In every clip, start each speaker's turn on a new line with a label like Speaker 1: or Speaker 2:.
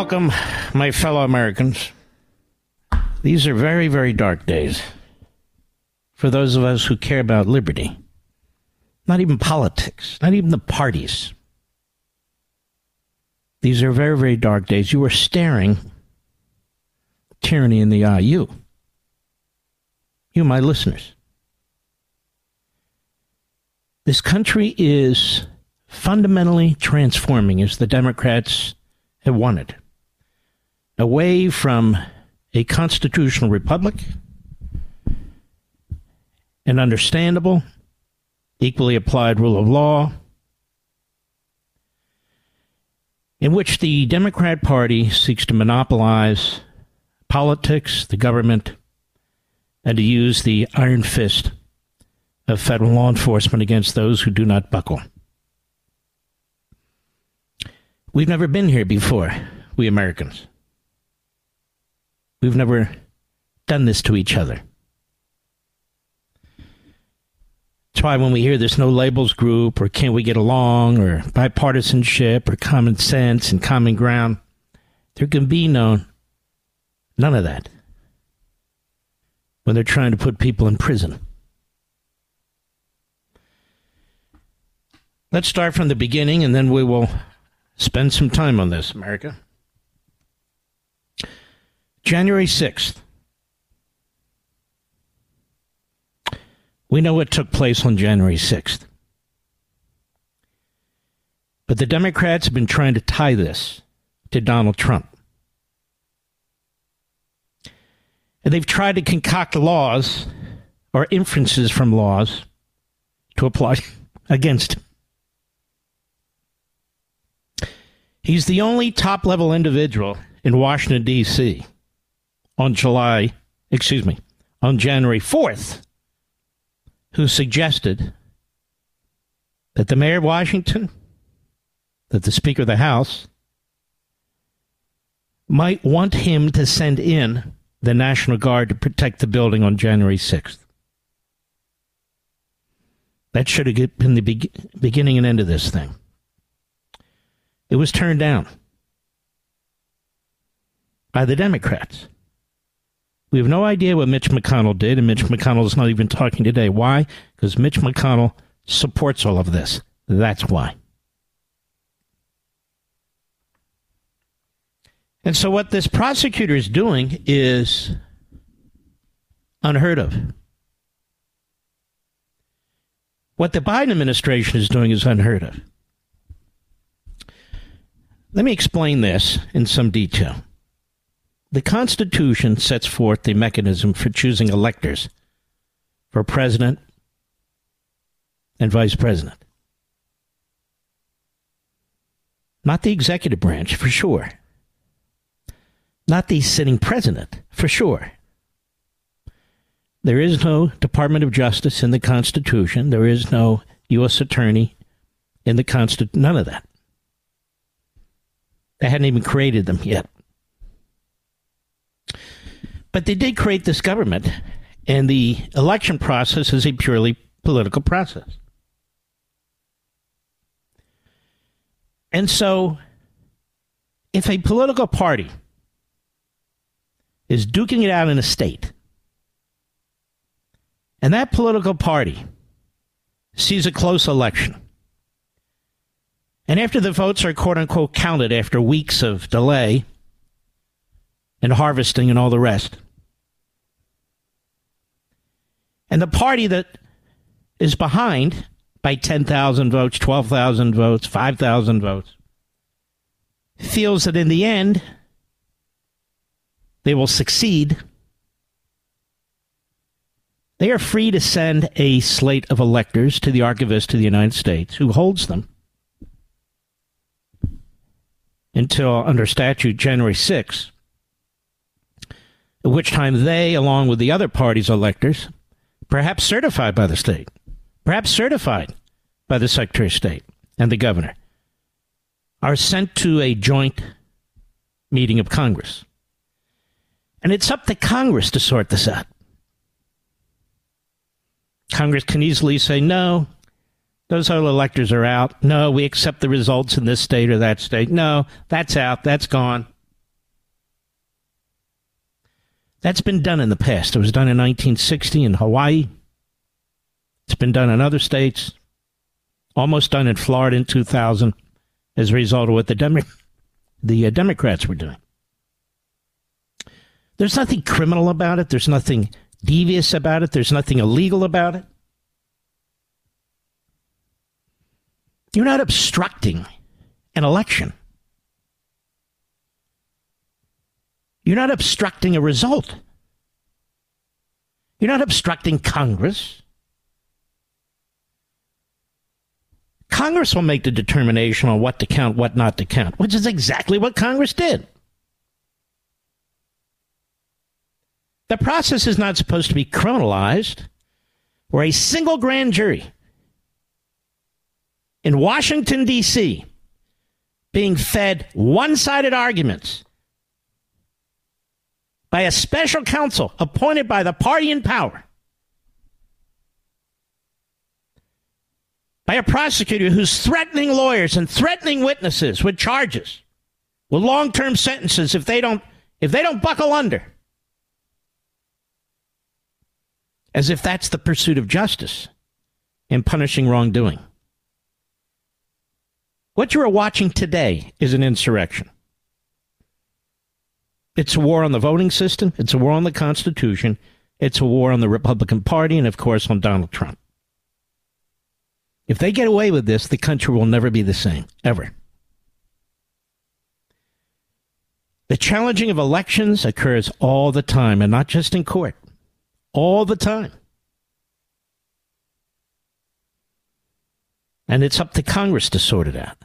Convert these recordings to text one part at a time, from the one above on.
Speaker 1: Welcome, my fellow Americans. These are very, very dark days for those of us who care about liberty. Not even politics, not even the parties. These are very, very dark days. You are staring tyranny in the eye. You. You, my listeners. This country is fundamentally transforming as the Democrats have wanted away from a constitutional republic, an understandable, equally applied rule of law, in which the Democrat Party seeks to monopolize politics, the government, and to use the iron fist of federal law enforcement against those who do not buckle. We've never been here before, we Americans. We've never done this to each other. That's why when we hear there's no labels group or can we get along or bipartisanship or common sense and common ground, there can be no none of that when they're trying to put people in prison. Let's start from the beginning and then we will spend some time on this, America. January 6th. We know what took place on January 6th. But the Democrats have been trying to tie this to Donald Trump. And they've tried to concoct laws or inferences from laws to apply against him. He's the only top level individual in Washington, D.C on July, excuse me, on January 4th, who suggested that the mayor of Washington, that the Speaker of the House, might want him to send in the National Guard to protect the building on January 6th. That should have been the be- beginning and end of this thing. It was turned down by the Democrats. We have no idea what Mitch McConnell did, and Mitch McConnell is not even talking today. Why? Because Mitch McConnell supports all of this. That's why. And so, what this prosecutor is doing is unheard of. What the Biden administration is doing is unheard of. Let me explain this in some detail. The Constitution sets forth the mechanism for choosing electors for president and vice president. Not the executive branch, for sure. Not the sitting president, for sure. There is no Department of Justice in the Constitution. There is no U.S. Attorney in the Constitution. None of that. They hadn't even created them yet. But they did create this government, and the election process is a purely political process. And so, if a political party is duking it out in a state, and that political party sees a close election, and after the votes are quote unquote counted after weeks of delay and harvesting and all the rest, and the party that is behind by 10,000 votes, 12,000 votes, 5,000 votes, feels that in the end they will succeed, they are free to send a slate of electors to the archivist of the United States who holds them until under statute January 6, at which time they, along with the other party's electors, perhaps certified by the state, perhaps certified by the Secretary of State and the governor, are sent to a joint meeting of Congress. And it's up to Congress to sort this out. Congress can easily say, no, those whole electors are out. No, we accept the results in this state or that state. No, that's out. That's gone. That's been done in the past. It was done in 1960 in Hawaii. It's been done in other states. Almost done in Florida in 2000 as a result of what the, Demo- the uh, Democrats were doing. There's nothing criminal about it. There's nothing devious about it. There's nothing illegal about it. You're not obstructing an election. You're not obstructing a result. You're not obstructing Congress. Congress will make the determination on what to count, what not to count, which is exactly what Congress did. The process is not supposed to be criminalized, where a single grand jury in Washington, D.C., being fed one sided arguments by a special counsel appointed by the party in power, by a prosecutor who's threatening lawyers and threatening witnesses with charges, with long term sentences if they don't if they don't buckle under. As if that's the pursuit of justice and punishing wrongdoing. What you are watching today is an insurrection. It's a war on the voting system. It's a war on the Constitution. It's a war on the Republican Party and, of course, on Donald Trump. If they get away with this, the country will never be the same, ever. The challenging of elections occurs all the time, and not just in court, all the time. And it's up to Congress to sort it out.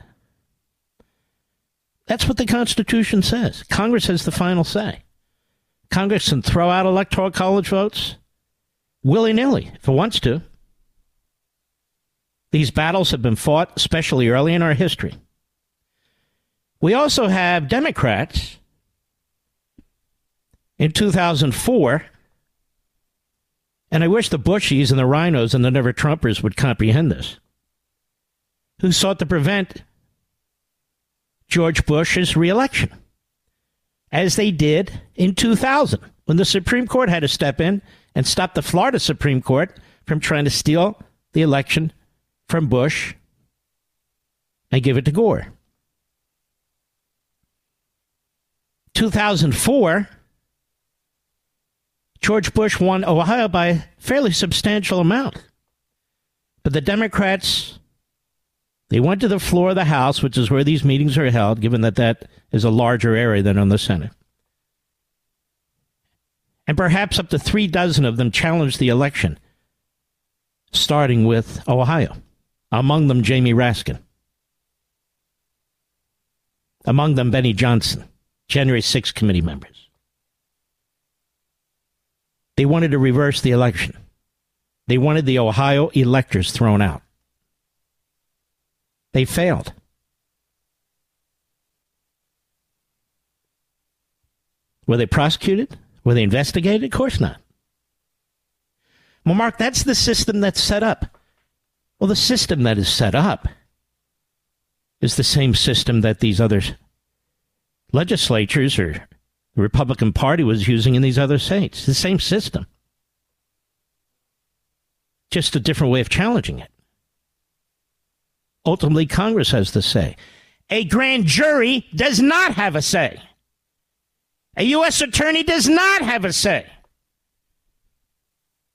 Speaker 1: That's what the Constitution says. Congress has the final say. Congress can throw out electoral college votes willy nilly if it wants to. These battles have been fought, especially early in our history. We also have Democrats in 2004, and I wish the Bushies and the RINOs and the Never Trumpers would comprehend this, who sought to prevent George Bush's reelection, as they did in 2000 when the Supreme Court had to step in and stop the Florida Supreme Court from trying to steal the election from Bush and give it to Gore. 2004, George Bush won Ohio by a fairly substantial amount. But the Democrats they went to the floor of the House, which is where these meetings are held, given that that is a larger area than on the Senate. And perhaps up to three dozen of them challenged the election, starting with Ohio, among them Jamie Raskin, among them Bennie Thompson, January 6 committee members. They wanted to reverse the election. They wanted the Ohio electors thrown out. They failed. Were they prosecuted? Were they investigated? Of course not. Well, Mark, that's the system that's set up. Well, the system that is set up is the same system that these other legislatures or the Republican Party was using in these other states. The same system. Just a different way of challenging it. Ultimately, Congress has the say. A grand jury does not have a say. A U.S. attorney does not have a say.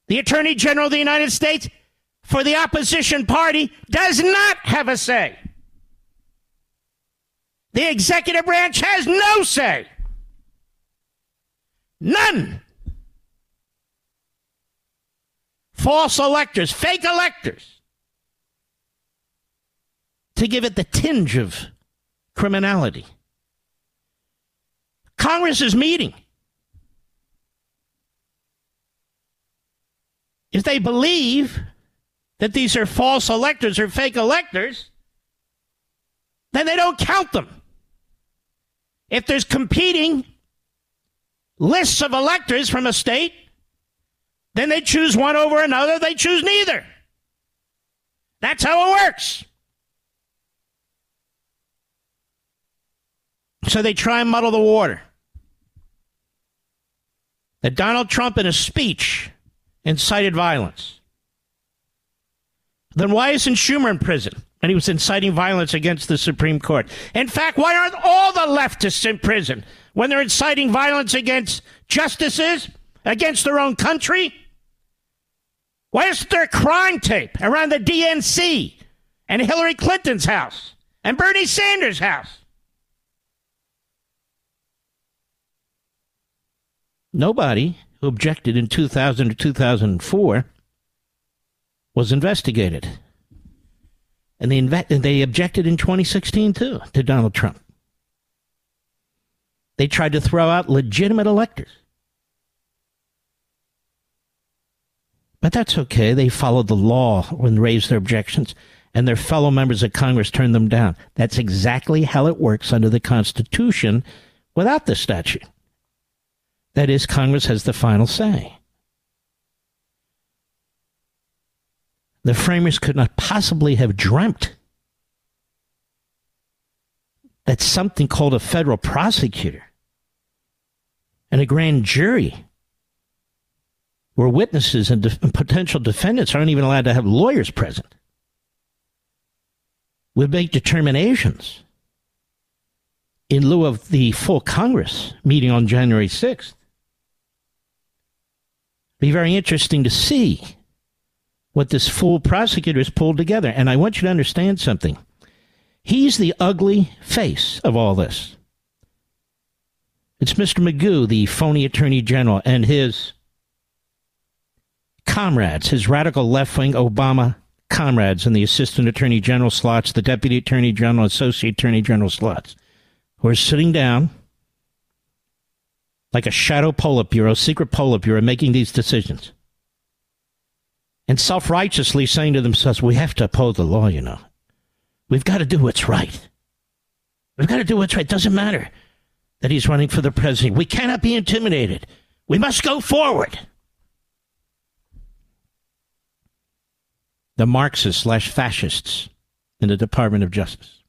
Speaker 1: The Attorney General of the United States for the opposition party does not have a say. The executive branch has no say. None. False electors, fake electors, to give it the tinge of criminality. Congress is meeting. If they believe that these are false electors or fake electors, then they don't count them. If there's competing lists of electors from a state, then they choose one over another, they choose neither. That's how it works. So they try and muddle the water. That Donald Trump, in a speech, incited violence. Then why isn't Schumer in prison? And he was inciting violence against the Supreme Court. In fact, why aren't all the leftists in prison when they're inciting violence against justices, against their own country? Why isn't there crime tape around the DNC and Hillary Clinton's house and Bernie Sanders' house? Nobody who objected in 2000 or 2004 was investigated. And they, inve- they objected in 2016 too to Donald Trump. They tried to throw out legitimate electors. But that's okay. They followed the law when raised their objections, and their fellow members of Congress turned them down. That's exactly how it works under the Constitution without the statute. That is, Congress has the final say. The framers could not possibly have dreamt that something called a federal prosecutor and a grand jury where witnesses and, de- and potential defendants aren't even allowed to have lawyers present would make determinations in lieu of the full Congress meeting on January 6th. Be very interesting to see what this fool prosecutor has pulled together. And I want you to understand something. He's the ugly face of all this. It's Mr. Magoo, the phony attorney general, and his comrades, his radical left wing Obama comrades in the assistant attorney general slots, the deputy attorney general, associate attorney general slots, who are sitting down like a shadow Politburo, secret Politburo, making these decisions and self righteously saying to themselves, we have to uphold the law, you know. We've got to do what's right. We've got to do what's right. Doesn't matter that he's running for the presidency. We cannot be intimidated. We must go forward. The Marxists slash fascists in the Department of Justice.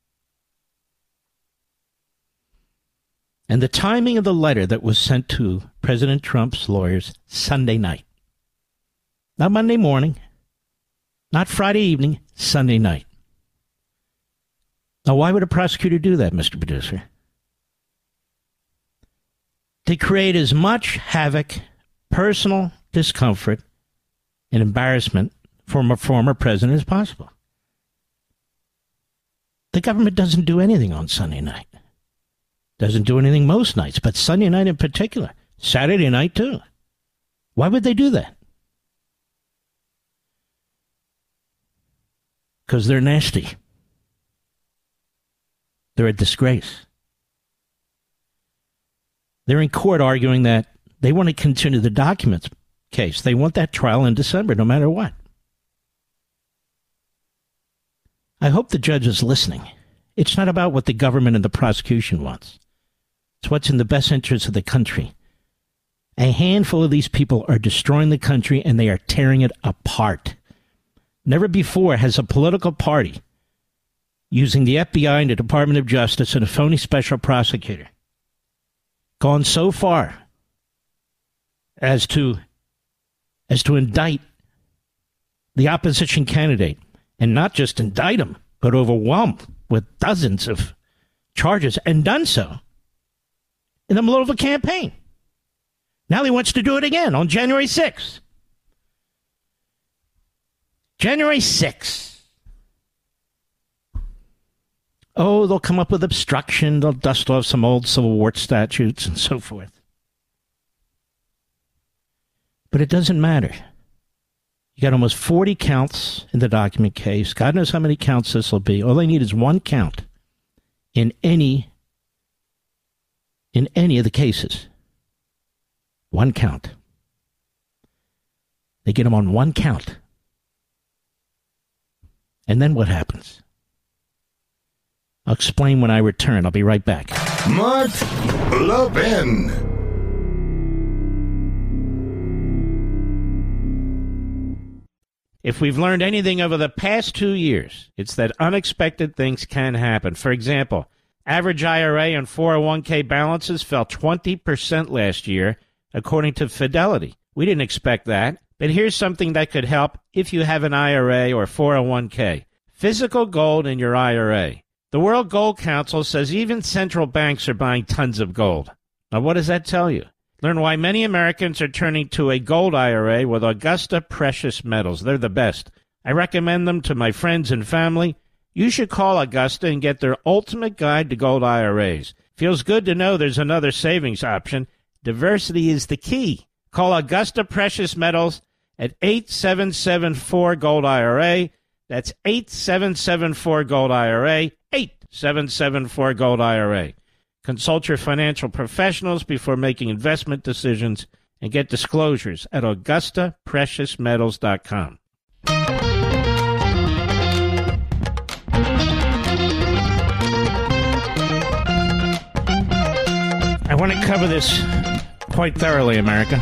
Speaker 1: And the timing of the letter that was sent to President Trump's lawyers Sunday night not Monday morning, not Friday evening, Sunday night. Now, why would a prosecutor do that, Mr. Producer? To create as much havoc, personal discomfort, and embarrassment for a former president as possible. The government doesn't do anything on Sunday night. Doesn't do anything most nights, but Sunday night in particular. Saturday night, too. Why would they do that? because they're nasty. They're a disgrace. They're in court arguing that they want to continue the documents case. They want that trial in December, no matter what. I hope the judge is listening. It's not about what the government and the prosecution wants. It's what's in the best interest of the country. A handful of these people are destroying the country and they are tearing it apart. Never before has a political party using the FBI and the Department of Justice and a phony special prosecutor gone so far as to as to indict the opposition candidate and not just indict him but overwhelm with dozens of charges and done so in the middle of a campaign. Now he wants to do it again on January 6th. January 6th. Oh, they'll come up with obstruction. They'll dust off some old Civil War statutes and so forth. But it doesn't matter. You got almost 40 counts in the document case. God knows how many counts this will be. All they need is one count in any in any of the cases. One count. They get them on one count. And then what happens? I'll explain when I return. I'll be right back.
Speaker 2: Mark Levin.
Speaker 1: If we've learned anything over the past two years, it's that unexpected things can happen. For example, average IRA and 401k balances fell 20% last year, according to Fidelity. We didn't expect that, but here's something that could help if you have an IRA or 401k. Physical gold in your IRA. The World Gold Council says even central banks are buying tons of gold. Now, what does that tell you? Learn why many Americans are turning to a gold IRA with Augusta Precious Metals. They're the best. I recommend them to my friends and family. You should call Augusta and get their ultimate guide to gold IRAs. Feels good to know there's another savings option. Diversity is the key. Call Augusta Precious Metals at 8774 Gold IRA. That's 8774 Gold IRA. 8774 Gold IRA. Consult your financial professionals before making investment decisions and get disclosures at AugustaPreciousMetals.com. want to cover this quite thoroughly, America.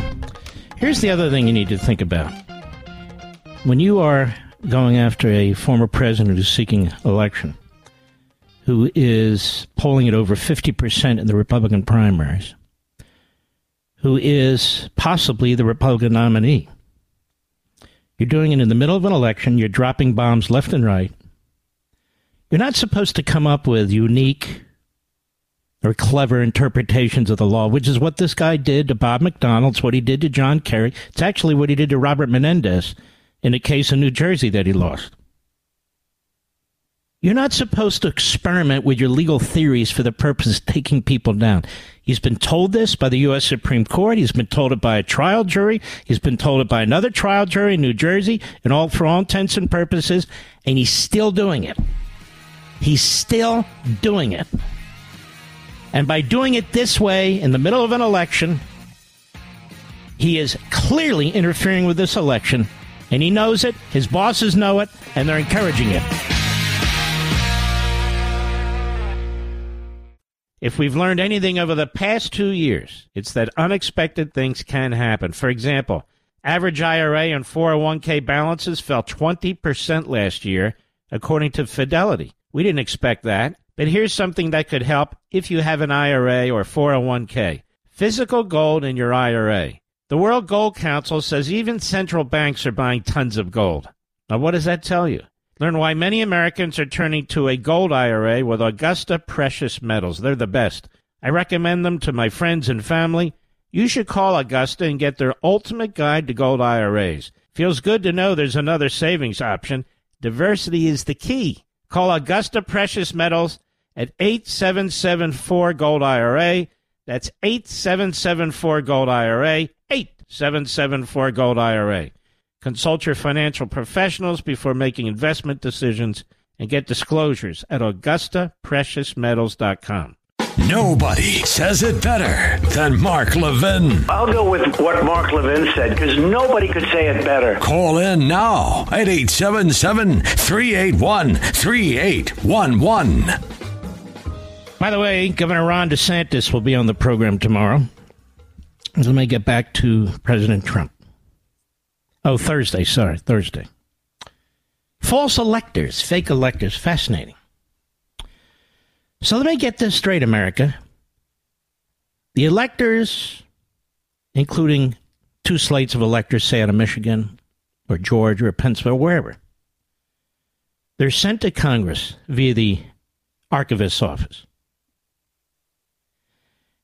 Speaker 1: Here's the other thing you need to think about. When you are going after a former president who's seeking election, who is polling at over 50% in the Republican primaries, who is possibly the Republican nominee. You're doing it in the middle of an election, you're dropping bombs left and right. You're not supposed to come up with unique or clever interpretations of the law, which is what this guy did to Bob McDonnell. It's what he did to John Kerry. It's actually what he did to Robert Menendez in a case in New Jersey that he lost. You're not supposed to experiment with your legal theories for the purpose of taking people down. He's been told this by the U.S. Supreme Court. He's been told it by a trial jury. He's been told it by another trial jury in New Jersey, and all for all intents and purposes, and he's still doing it. He's still doing it. And by doing it this way in the middle of an election, he is clearly interfering with this election, and he knows it. His bosses know it, and they're encouraging it. If we've learned anything over the past two years, it's that unexpected things can happen. For example, average IRA and 401k balances fell 20% last year, according to Fidelity. We didn't expect that, but here's something that could help if you have an IRA or 401k. Physical gold in your IRA. The World Gold Council says even central banks are buying tons of gold. Now, what does that tell you? Learn why many Americans are turning to a gold IRA with Augusta Precious Metals. They're the best. I recommend them to my friends and family. You should call Augusta and get their ultimate guide to gold IRAs. Feels good to know there's another savings option. Diversity is the key. Call Augusta Precious Metals at 8774 Gold IRA. That's 8774 Gold IRA. 8774 Gold IRA. Consult your financial professionals before making investment decisions and get disclosures at AugustaPreciousMetals.com.
Speaker 3: Nobody says it better than Mark Levin.
Speaker 4: I'll go with what Mark Levin said because nobody could say it better.
Speaker 3: Call in now at 877 381 3811.
Speaker 1: By the way, Governor Ron DeSantis will be on the program tomorrow. Let me get back to President Trump. Oh, Thursday, sorry, Thursday. False electors, fake electors, fascinating. So let me get this straight, America. The electors, including two slates of electors, say out of Michigan or Georgia or Pennsylvania, wherever, they're sent to Congress via the archivist's office.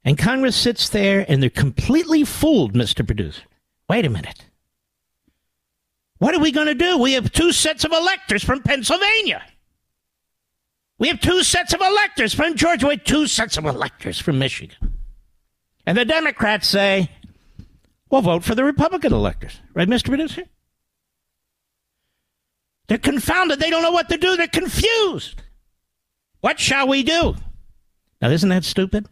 Speaker 1: And Congress sits there and they're completely fooled, Mr. Producer. Wait a minute. What are we going to do? We have two sets of electors from Pennsylvania. We have two sets of electors from Georgia. We have two sets of electors from Michigan. And the Democrats say, well, vote for the Republican electors. Right, Mr. Producer? They're confounded. They don't know what to do. They're confused. What shall we do? Now, isn't that stupid?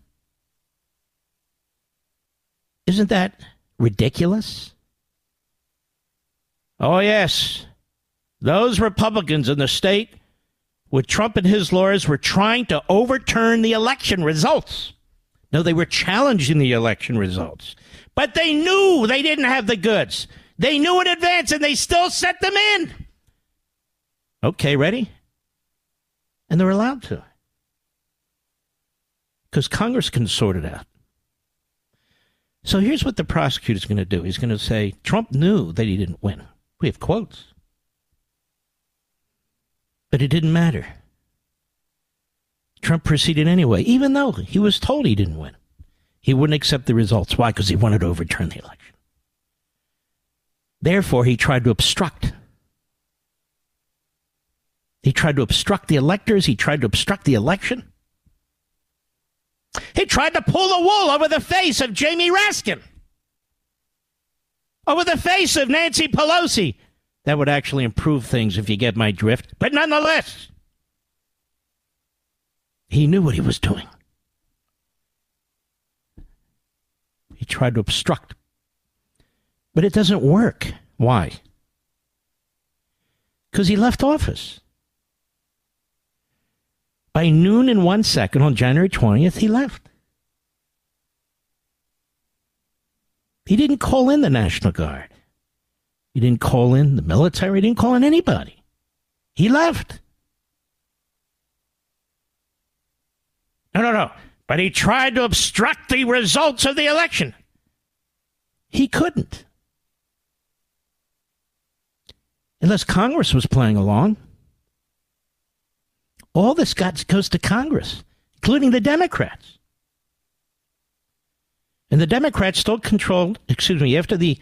Speaker 1: Isn't that ridiculous? Oh, yes. Those Republicans in the state with Trump and his lawyers were trying to overturn the election results. No, they were challenging the election results. But they knew they didn't have the goods. They knew in advance and they still set them in. Okay, ready? And they're allowed to. Because Congress can sort it out. So here's what the prosecutor's going to do. He's going to say Trump knew that he didn't win. We have quotes. But it didn't matter. Trump proceeded anyway, even though he was told he didn't win. He wouldn't accept the results. Why? Because he wanted to overturn the election. Therefore, he tried to obstruct. He tried to obstruct the electors. He tried to obstruct the election. He tried to pull the wool over the face of Jamie Raskin, over the face of Nancy Pelosi. That would actually improve things if you get my drift. But nonetheless, he knew what he was doing. He tried to obstruct. But it doesn't work. Why? Because he left office. By noon and one second on January 20th, he left. He didn't call in the National Guard. He didn't call in the military. He didn't call in anybody. He left. No, no, no. But he tried to obstruct the results of the election. He couldn't. Unless Congress was playing along. All this got, goes to Congress, including the Democrats. And the Democrats still controlled, excuse me, after the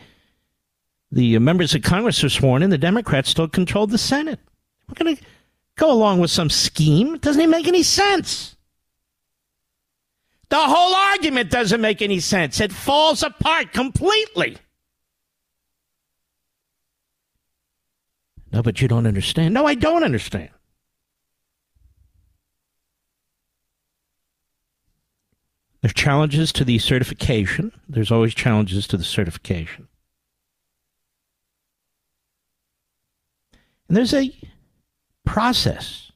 Speaker 1: the members of Congress are sworn in, the Democrats still controlled the Senate. We're going to go along with some scheme. It doesn't even make any sense. The whole argument doesn't make any sense. It falls apart completely. No, but you don't understand. No, I don't understand. There's challenges to the certification. There's always challenges to the certification. And there's a process.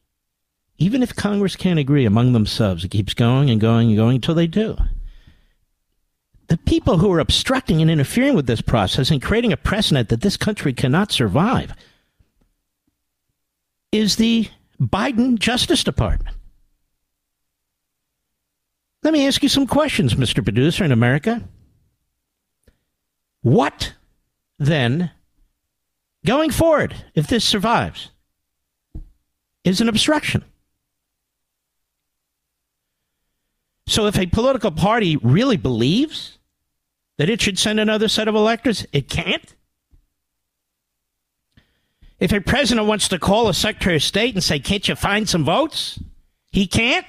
Speaker 1: Even if Congress can't agree among themselves, it keeps going and going and going until they do. The people who are obstructing and interfering with this process and creating a precedent that this country cannot survive is the Biden Justice Department. Let me ask you some questions, Mr. Producer in America. What then, going forward, if this survives, is an obstruction? So if a political party really believes that it should send another set of electors, it can't? If a president wants to call a secretary of state and say, can't you find some votes? He can't?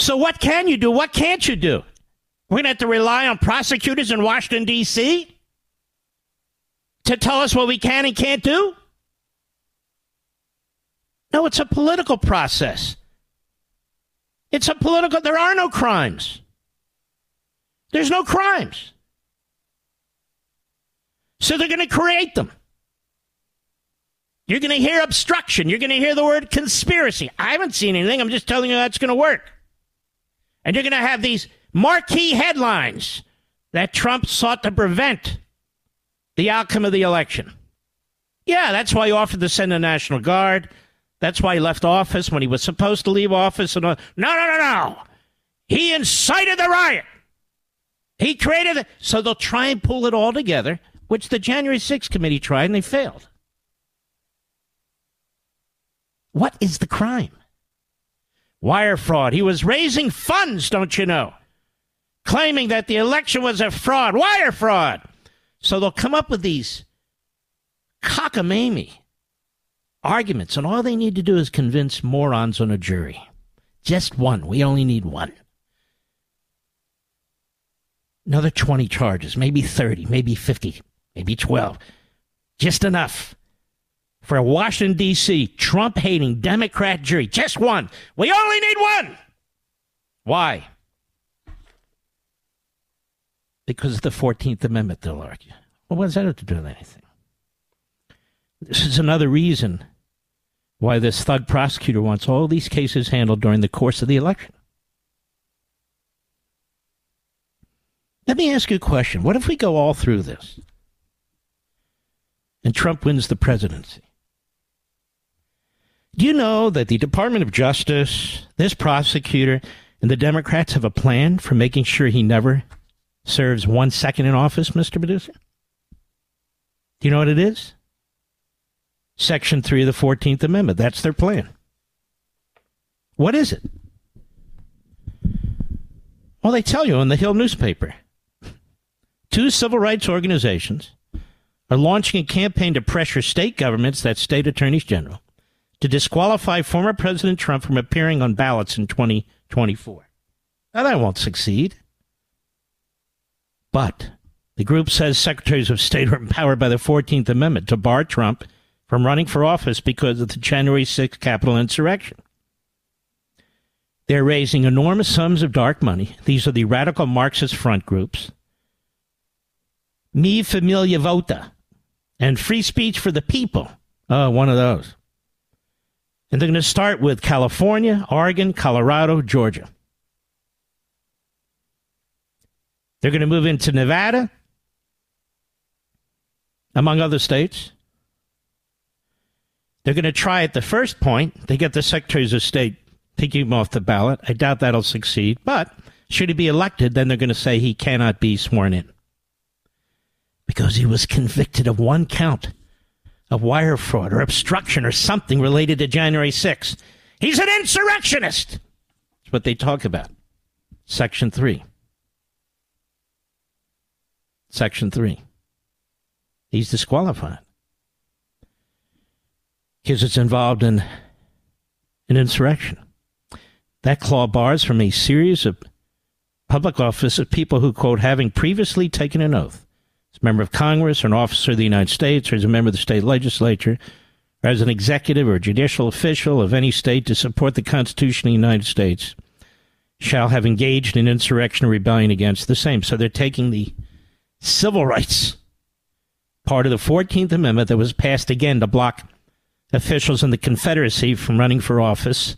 Speaker 1: So what can you do? What can't you do? We're going to have to rely on prosecutors in Washington, D.C. to tell us what we can and can't do? No, it's a political process. It's a political, there are no crimes. There's no crimes. So they're going to create them. You're going to hear obstruction. You're going to hear the word conspiracy. I haven't seen anything. I'm just telling you that's going to work. And you're going to have these marquee headlines that Trump sought to prevent the outcome of the election. Yeah, that's why he offered to send the National Guard. That's why he left office when he was supposed to leave office. And no, no, no, no. He incited the riot. He created it. So they'll try and pull it all together, which the January 6th committee tried and they failed. What is the crime? Wire fraud. He was raising funds, don't you know? Claiming that the election was a fraud, wire fraud. So they'll come up with these cockamamie arguments, and all they need to do is convince morons on a jury. Just one. We only need one. Another 20 charges, maybe 30, maybe 50, maybe 12. Just enough for a Washington, D.C. Trump hating Democrat jury. Just one. We only need one. Why? Because of the 14th Amendment, they'll argue. Well, what does that have to do with anything? This is another reason why this thug prosecutor wants all these cases handled during the course of the election. Let me ask you a question. What if we go all through this and Trump wins the presidency? Do you know that the Department of Justice, this prosecutor, and the Democrats have a plan for making sure he never serves one second in office, Mr. Producer? Do you know what it is? Section 3 of the 14th Amendment. That's their plan. What is it? Well, they tell you in the Hill newspaper. Two civil rights organizations are launching a campaign to pressure state governments, that's state attorneys general, to disqualify former President Trump from appearing on ballots in 2024. Now, that won't succeed. But the group says secretaries of state are empowered by the 14th Amendment to bar Trump from running for office because of the January 6th Capitol insurrection. They're raising enormous sums of dark money. These are the radical Marxist front groups. Mi Familia Vota and Free Speech for the People. Oh, one of those. And they're going to start with California, Oregon, Colorado, Georgia. They're going to move into Nevada, among other states. They're going to try at the first point. They get the secretaries of state taking him off the ballot. I doubt that'll succeed. But should he be elected, then they're going to say he cannot be sworn in because he was convicted of one count of wire fraud or obstruction or something related to January 6th. He's an insurrectionist. That's what they talk about. Section 3. Section 3. He's disqualified because it's involved in an insurrection. That clause bars from a series of public office of people who, quote, having previously taken an oath a member of Congress or an officer of the United States or as a member of the state legislature or as an executive or judicial official of any state to support the Constitution of the United States shall have engaged in insurrection or rebellion against the same. So they're taking the civil rights part of the 14th Amendment that was passed again to block officials in the Confederacy from running for office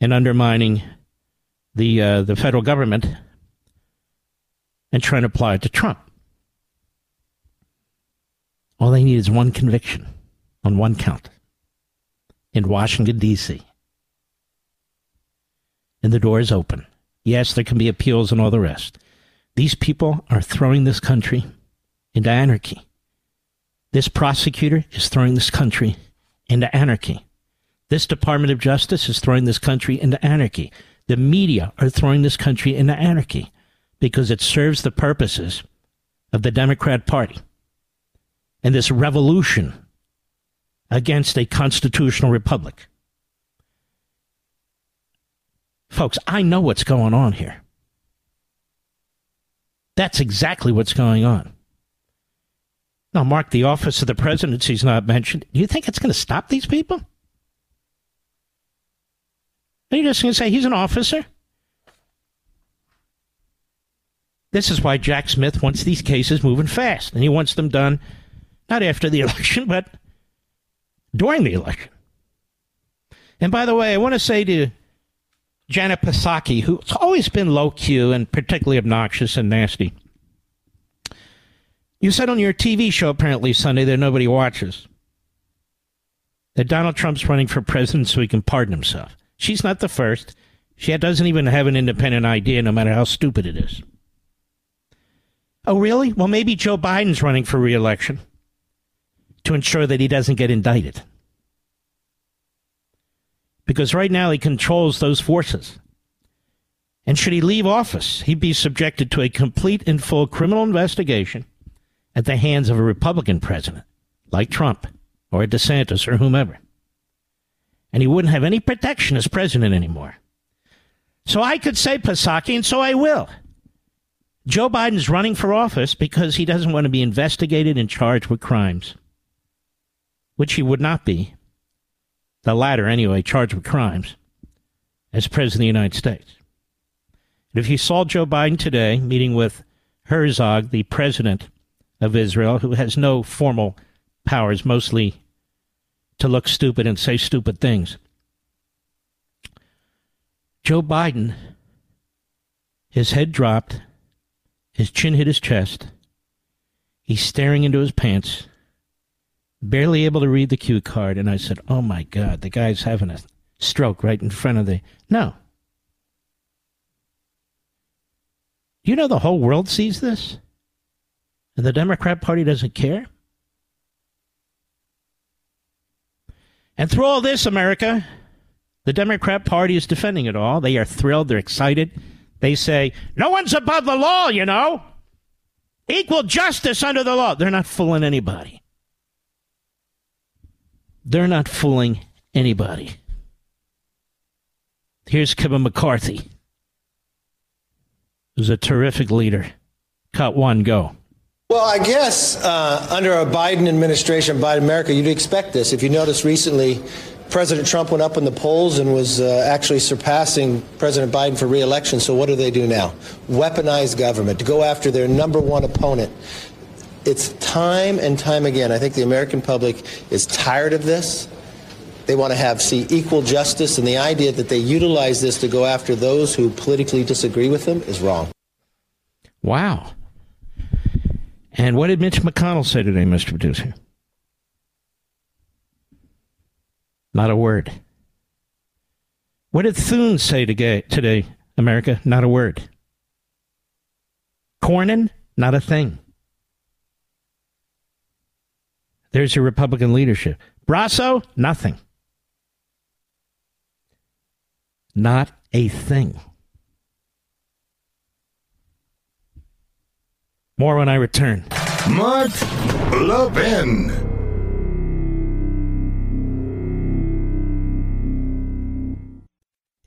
Speaker 1: and undermining the uh, the federal government and trying to apply it to Trump. All they need is one conviction on one count in Washington, D.C. And the door is open. Yes, there can be appeals and all the rest. These people are throwing this country into anarchy. This prosecutor is throwing this country into anarchy. This Department of Justice is throwing this country into anarchy. The media are throwing this country into anarchy because it serves the purposes of the Democrat Party and this revolution against a constitutional republic. Folks, I know what's going on here. That's exactly what's going on. Now, Mark, the office of the presidency is not mentioned. Do you think it's going to stop these people? Are you just going to say he's an officer? This is why Jack Smith wants these cases moving fast, and he wants them done not after the election, but during the election. And by the way, I want to say to Janet Psaki, who's always been low Q and particularly obnoxious and nasty. You said on your TV show apparently Sunday that nobody watches that Donald Trump's running for president so he can pardon himself. She's not the first. She doesn't even have an independent idea, no matter how stupid it is. Oh, really? Well, maybe Joe Biden's running for reelection to ensure that he doesn't get indicted. Because right now he controls those forces. And should he leave office, he'd be subjected to a complete and full criminal investigation at the hands of a Republican president like Trump or DeSantis or whomever. And he wouldn't have any protection as president anymore. So I could say Pasaki, and so I will. Joe Biden's running for office because he doesn't want to be investigated and charged with crimes, which he would not be, the latter anyway, charged with crimes, as President of the United States. And if you saw Joe Biden today meeting with Herzog, the president of Israel, who has no formal powers, mostly to look stupid and say stupid things. Joe Biden, his head dropped, his chin hit his chest. He's staring into his pants, barely able to read the cue card. And I said, Oh my God, the guy's having a stroke right in front of the. No. You know the whole world sees this? And the Democrat Party doesn't care? And through all this, America, the Democrat Party is defending it all. They are thrilled. They're excited. They say, no one's above the law, you know. Equal justice under the law. They're not fooling anybody. They're not fooling anybody. Here's Kevin McCarthy, who's a terrific leader. Cut one, go.
Speaker 5: Well, I guess uh, under a Biden administration, Biden America, you'd expect this. If you notice recently, President Trump went up in the polls and was uh, actually surpassing President Biden for reelection. So what do they do now? Weaponize government to go after their number one opponent. It's time and time again. I think the American public is tired of this. They want to have see equal justice, and the idea that they utilize this to go after those who politically disagree with them is wrong.
Speaker 1: Wow. And what did Mitch McConnell say today, Mr. Producer? Not a word. What did Thune say today, America? Not a word. Cornyn? Not a thing. There's your Republican leadership. Barrasso? Nothing. Not a thing. More when I return.
Speaker 2: Mark Levin.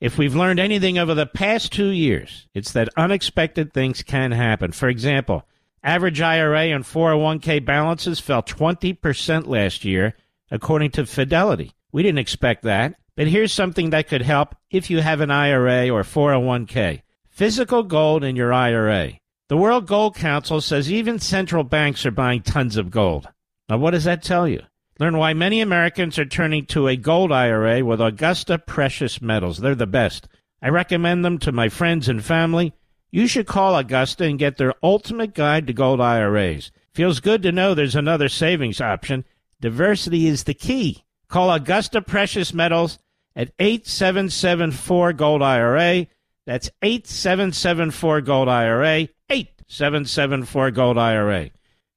Speaker 1: If we've learned anything over the past two years, it's that unexpected things can happen. For example, average IRA and 401k balances fell 20% last year, according to Fidelity. We didn't expect that, but here's something that could help if you have an IRA or 401k. Physical gold in your IRA. The World Gold Council says even central banks are buying tons of gold. Now, what does that tell you? Learn why many Americans are turning to a gold IRA with Augusta Precious Metals. They're the best. I recommend them to my friends and family. You should call Augusta and get their ultimate guide to gold IRAs. Feels good to know there's another savings option. Diversity is the key. Call Augusta Precious Metals at 8774 Gold IRA. That's 8774 Gold IRA. 8774 Gold IRA.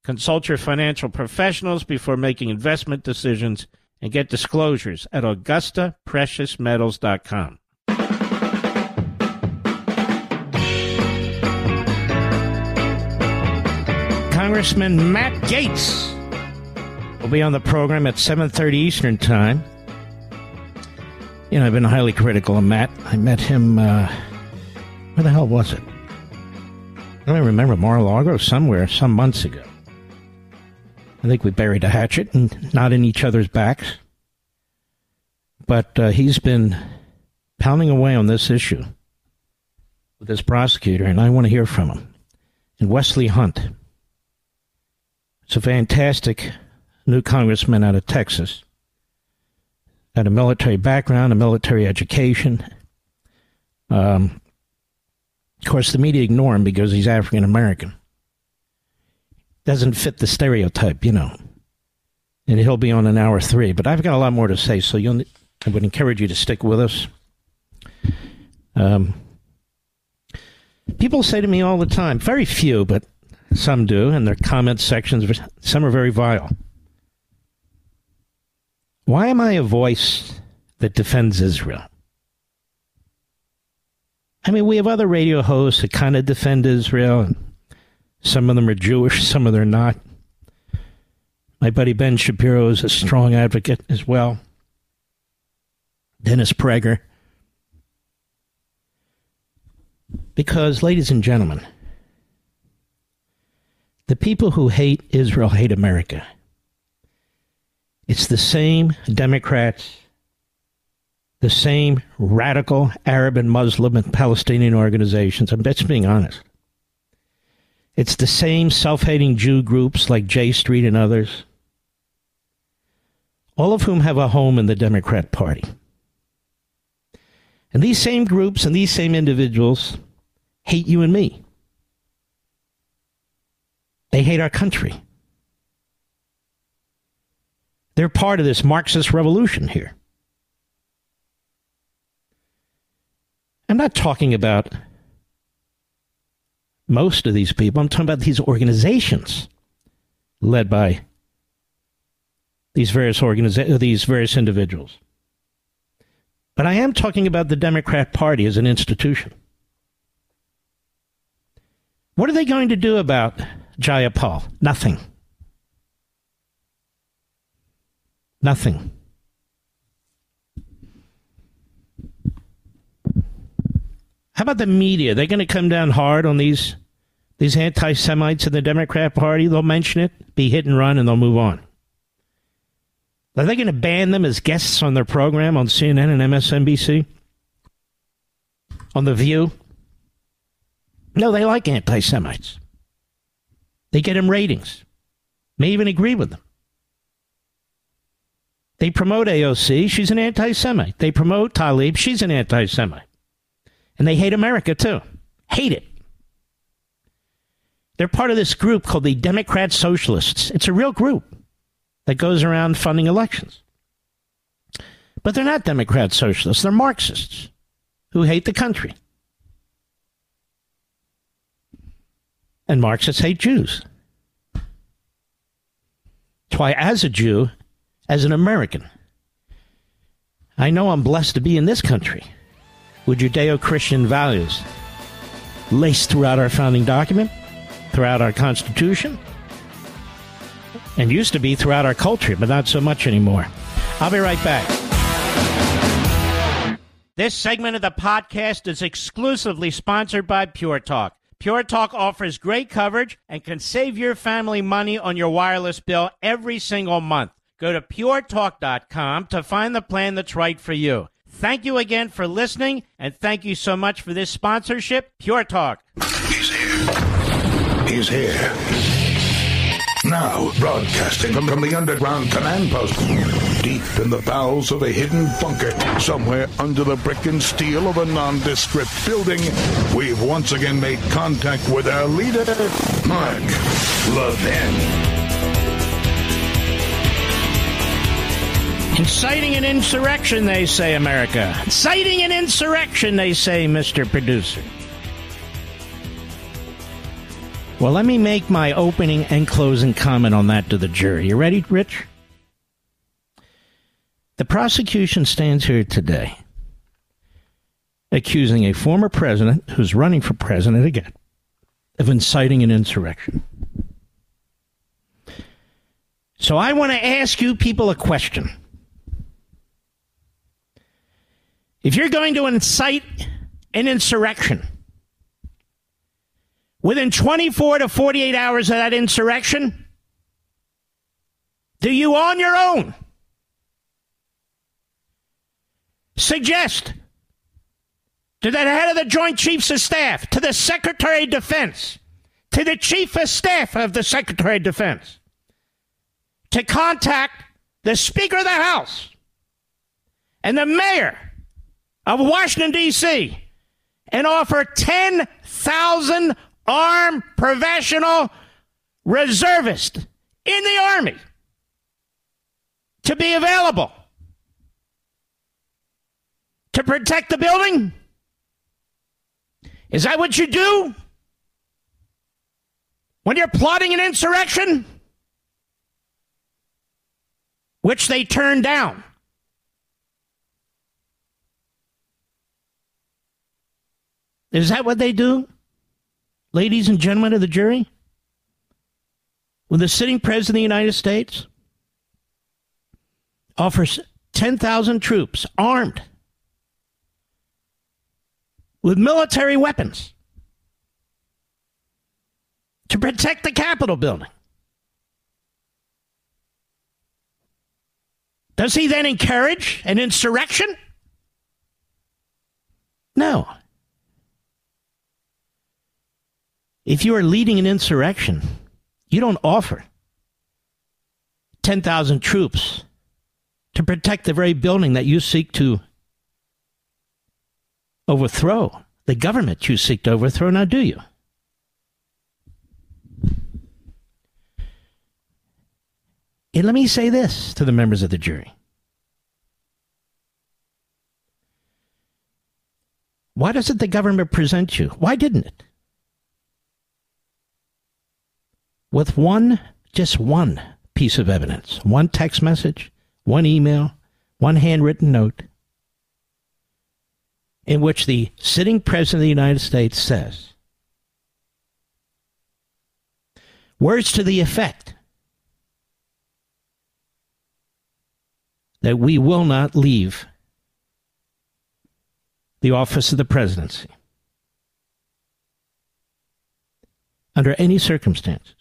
Speaker 1: Consult your financial professionals before making investment decisions and get disclosures at AugustaPreciousMetals.com. Congressman Matt Gaetz will be on the program at 7:30 Eastern Time. You know, I've been highly critical of Matt. I met him uh, where the hell was it? I don't remember Mar-a-Lago somewhere some months ago. I think we buried a hatchet and not in each other's backs. But uh, he's been pounding away on this issue with this prosecutor, and I want to hear from him. And Wesley Hunt. It's a fantastic new congressman out of Texas. had a military background, a military education. Um, of course, the media ignore him because he's African American. Doesn't fit the stereotype, you know. And he'll be on an hour three. But I've got a lot more to say, so you'll, I would encourage you to stick with us. Um, people say to me all the time, very few, but some do, and their comment sections, some are very vile. Why am I a voice that defends Israel? I mean, we have other radio hosts that kind of defend Israel, and some of them are Jewish, some of them are not. My buddy Ben Shapiro is a strong advocate as well. Dennis Prager. Because, ladies and gentlemen, the people who hate Israel hate America. It's the same Democrats, the same radical Arab and Muslim and Palestinian organizations. I'm just being honest. It's the same self hating Jew groups like J Street and others, all of whom have a home in the Democrat Party. And these same groups and these same individuals hate you and me. They hate our country. They're part of this Marxist revolution here. I'm not talking about most of these people. I'm talking about these organizations led by these various organiza- these various individuals. But I am talking about the Democrat Party as an institution. What are they going to do about Jayapal? Nothing. Nothing. How about the media? They're going to come down hard on these these anti-Semites in the Democrat Party. They'll mention it, be hit and run, and they'll move on. Are they going to ban them as guests on their program on CNN and MSNBC? On The View? No, they like anti Semites. They get him ratings, may even agree with them. They promote AOC, she's an anti Semite. They promote Tlaib, she's an anti Semite. And they hate America too. Hate it. They're part of this group called the Democrat Socialists. It's a real group that goes around funding elections. But they're not Democrat Socialists, they're Marxists who hate the country. And Marxists hate Jews. That's why, as a Jew, as an American, I know I'm blessed to be in this country with Judeo Christian values laced throughout our founding document, throughout our Constitution, and used to be throughout our culture, but not so much anymore. I'll be right back. This segment of the podcast is exclusively sponsored by Pure Talk. Pure Talk offers great coverage and can save your family money on your wireless bill every single month. Go to puretalk.com to find the plan that's right for you. Thank you again for listening, and thank you so much for this sponsorship, Pure Talk.
Speaker 2: He's here. He's here. Now, broadcasting from, from the underground command post, deep in the bowels of a hidden bunker, somewhere under the brick and steel of a nondescript building, we've once again made contact with our leader, Mark Levin.
Speaker 1: Inciting an insurrection, they say, America. Inciting an insurrection, they say, Mr. Producer. Well, let me make my opening and closing comment on that to the jury. You ready, Rich? The prosecution stands here today accusing a former president who's running for president again of inciting an insurrection. So I want to ask you people a question. If you're going to incite an insurrection, within 24 to 48 hours of that insurrection, do you on your own suggest to the head of the Joint Chiefs of Staff, to the Secretary of Defense, to the Chief of Staff of the Secretary of Defense, to contact the Speaker of the House and the mayor of Washington, D.C., and offer 10,000 armed professional reservists in the Army to be available to protect the building? Is that what you do? When you're plotting an insurrection? Which they turned down. Is that what they do? Ladies and gentlemen of the jury? When the sitting president of the United States offers 10,000 troops armed with military weapons to protect the Capitol building. Does he then encourage an insurrection? No. If you are leading an insurrection, you don't offer 10,000 troops to protect the very building that you seek to overthrow, the government you seek to overthrow, now do you? And let me say this to the members of the jury. Why doesn't the government present you? Why didn't it? With one, just one piece of evidence, one text message, one email, one handwritten note, in which the sitting president of the United States says words to the effect that we will not leave the office of the presidency under any circumstances.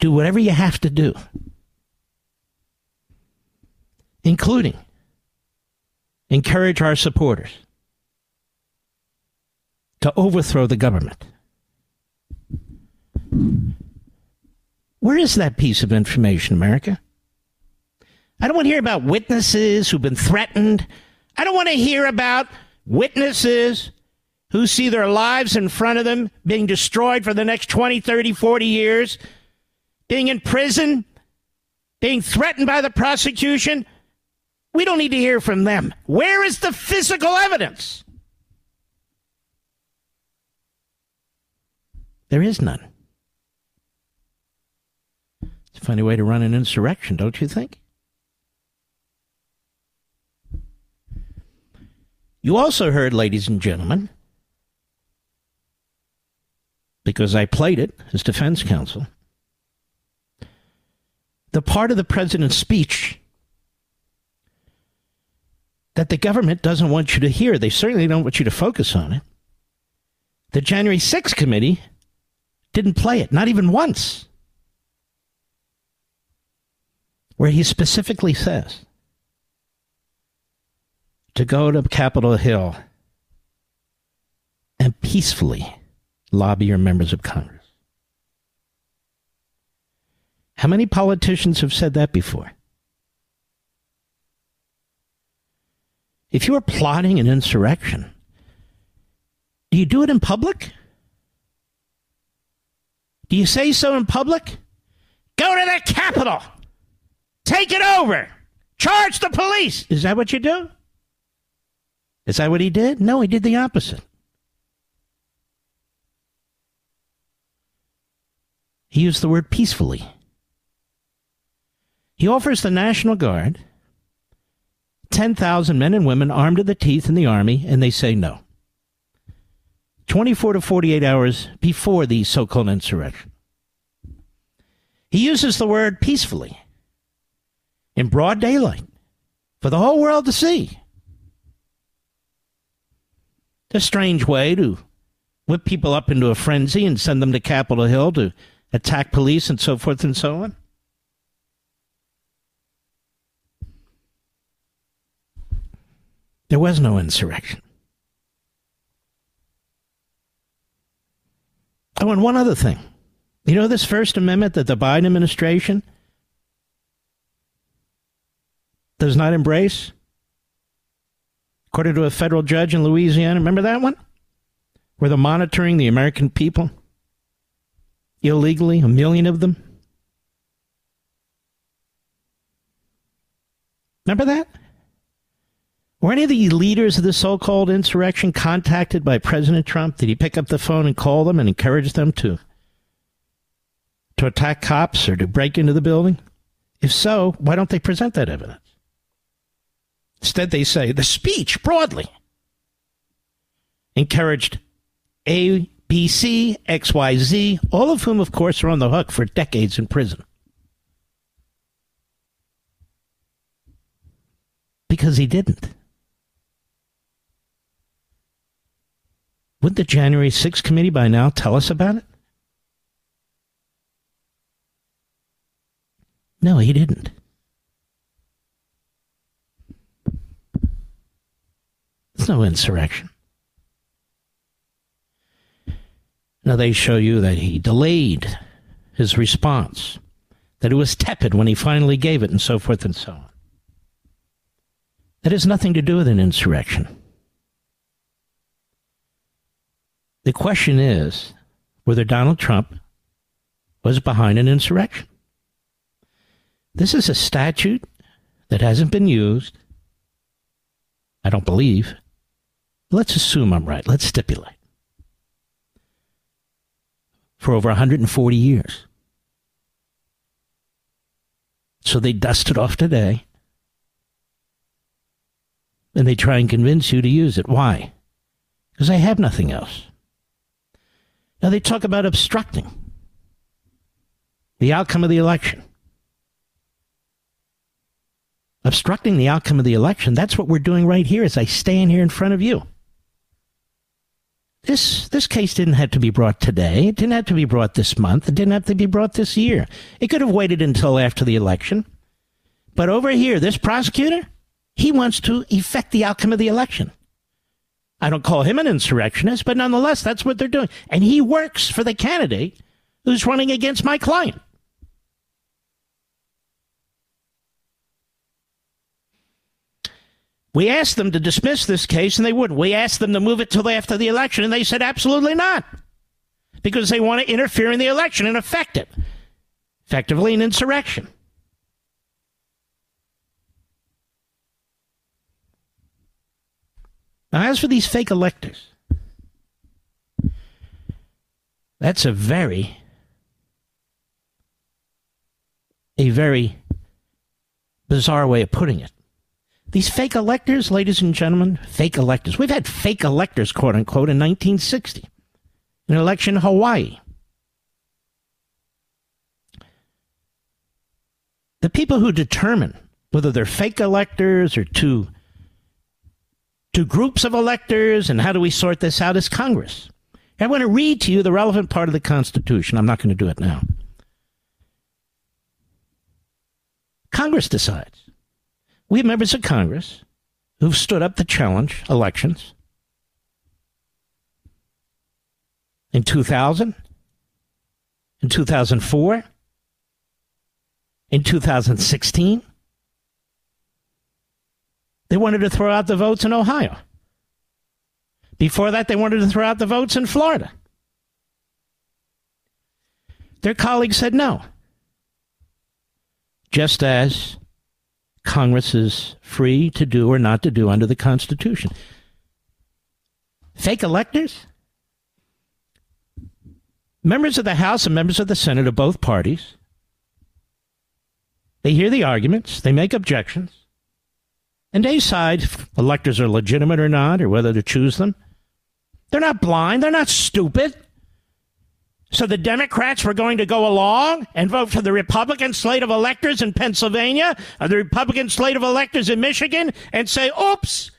Speaker 1: Do whatever you have to do, including encourage our supporters to overthrow the government. Where is that piece of information, America? I don't want to hear about witnesses who've been threatened. I don't want to hear about witnesses who see their lives in front of them being destroyed for the next 20, 30, 40 years, being in prison, being threatened by the prosecution. We don't need to hear from them. Where is the physical evidence? There is none. It's a funny way to run an insurrection, don't you think? You also heard, ladies and gentlemen, because I played it as defense counsel, the part of the president's speech that the government doesn't want you to hear. They certainly don't want you to focus on it. The January 6th committee didn't play it, not even once, where he specifically says to go to Capitol Hill and peacefully lobby your members of Congress. How many politicians have said that before? If you are plotting an insurrection, do you do it in public? Do you say so in public? Go to the Capitol. Take it over. Charge the police. Is that what you do? Is that what he did? No, he did the opposite. He used the word peacefully. He offers the National Guard 10,000 men and women armed to the teeth in the Army, and they say no. 24 to 48 hours before the so called insurrection. He uses the word peacefully in broad daylight for the whole world to see. It's a strange way to whip people up into a frenzy and send them to Capitol Hill to attack police and so forth and so on. There was no insurrection. Oh, and one other thing. You know, this First Amendment that the Biden administration does not embrace? According to a federal judge in Louisiana, remember that one? Where they're monitoring the American people illegally, a million of them. Remember that? Were any of the leaders of the so called insurrection contacted by President Trump? Did he pick up the phone and call them and encourage them to, to attack cops or to break into the building? If so, why don't they present that evidence? Instead, they say the speech broadly encouraged A, B, C, X, Y, Z, all of whom, of course, are on the hook for decades in prison. Because he didn't. Would the January 6th committee by now tell us about it? No, he didn't. There's no insurrection. Now they show you that he delayed his response, that it was tepid when he finally gave it, and so forth and so on. That has nothing to do with an insurrection. The question is whether Donald Trump was behind an insurrection. This is a statute that hasn't been used, I don't believe, Let's assume I'm right. Let's stipulate. For over 140 years. So they dust it off today. And they try and convince you to use it. Why? Because they have nothing else. Now they talk about obstructing the outcome of the election. Obstructing the outcome of the election, that's what we're doing right here as I stand here in front of you. This this case didn't have to be brought today. It didn't have to be brought this month. It didn't have to be brought this year. It could have waited until after the election. But over here, this prosecutor, he wants to effect the outcome of the election. I don't call him an insurrectionist, but nonetheless, that's what they're doing. And he works for the candidate who's running against my client. We asked them to dismiss this case and they wouldn't. We asked them to move it till after the election and they said absolutely not. Because they want to interfere in the election and affect it. Effectively an insurrection. Now, as for these fake electors, that's a very, a very bizarre way of putting it. These fake electors, ladies and gentlemen, fake electors. We've had fake electors, quote unquote, in 1960, an election in Hawaii. The people who determine whether they're fake electors or two, two groups of electors and how do we sort this out is Congress. I want to read to you the relevant part of the Constitution. I'm not going to do it now. Congress decides. We have members of Congress who've stood up to challenge elections. In 2000, in 2004, in 2016, they wanted to throw out the votes in Ohio. Before that, they wanted to throw out the votes in Florida. Their colleagues said no. Just as Congress is free to do or not to do under the Constitution. Fake electors? Members of the House and members of the Senate of both parties, they hear the arguments, they make objections, and they decide if electors are legitimate or not, or whether to choose them. They're not blind, they're not stupid. So the Democrats were going to go along and vote for the Republican slate of electors in Pennsylvania or the Republican slate of electors in Michigan and say, oops,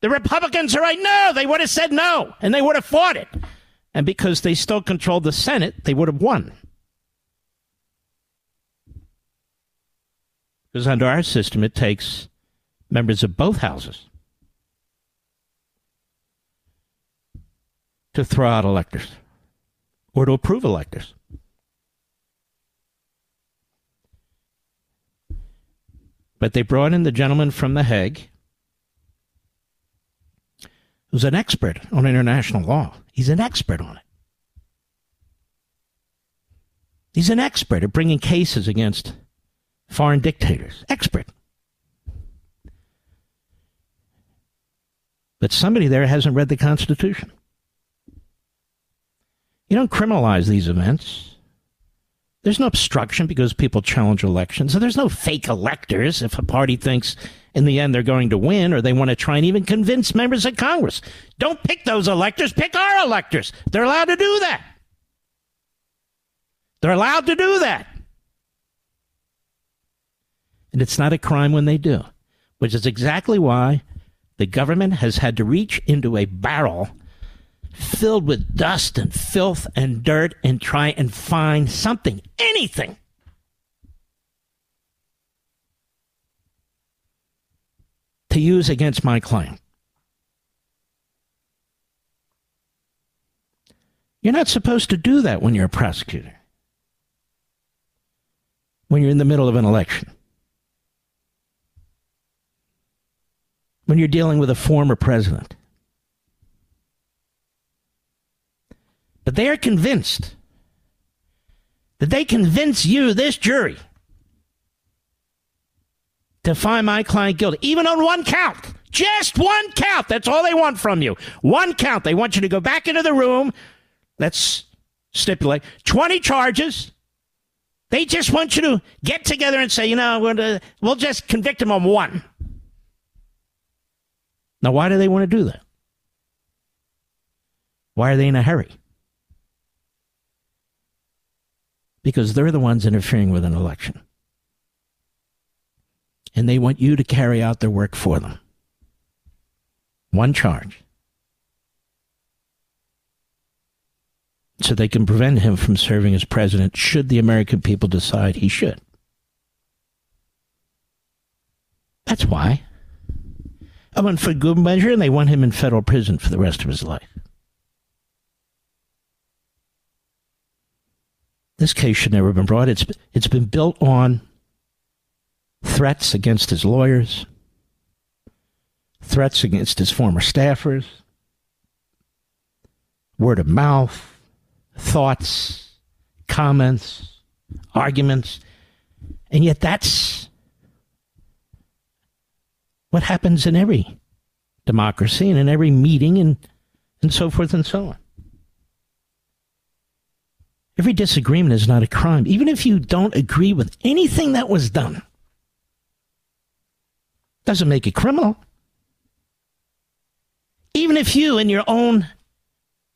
Speaker 1: the Republicans are right. No, they would have said no and they would have fought it. And because they still controlled the Senate, they would have won. Because under our system, it takes members of both houses to throw out electors or to approve electors. But they brought in the gentleman from The Hague who's an expert on international law. He's an expert on it. He's an expert at bringing cases against foreign dictators. Expert. But somebody there hasn't read the Constitution. You don't criminalize these events. There's no obstruction because people challenge elections. So there's no fake electors if a party thinks in the end they're going to win or they want to try and even convince members of Congress. Don't pick those electors, pick our electors. They're allowed to do that. They're allowed to do that. And it's not a crime when they do, which is exactly why the government has had to reach into a barrel filled with dust and filth and dirt and try and find something, anything. To use against my client. You're not supposed to do that when you're a prosecutor, when you're in the middle of an election, when you're dealing with a former president. But they are convinced that they convince you, this jury, to find my client guilty, even on one count. Just one count. That's all they want from you. One count. They want you to go back into the room. Let's stipulate 20 charges. They just want you to get together and say, you know, we'll just convict him on one. Now, why do they want to do that? Why are they in a hurry? because they're the ones interfering with an election. And they want you to carry out their work for them. One charge. So they can prevent him from serving as president should the American people decide he should. That's why. I went for good measure, and they want him in federal prison for the rest of his life. This case should never have been brought. It's, it's been built on threats against his lawyers, threats against his former staffers, word of mouth, thoughts, comments, arguments. And yet that's what happens in every democracy and in every meeting and, and so forth and so on. Every disagreement is not a crime, even if you don't agree with anything that was done. Doesn't make it criminal. Even if you, in your own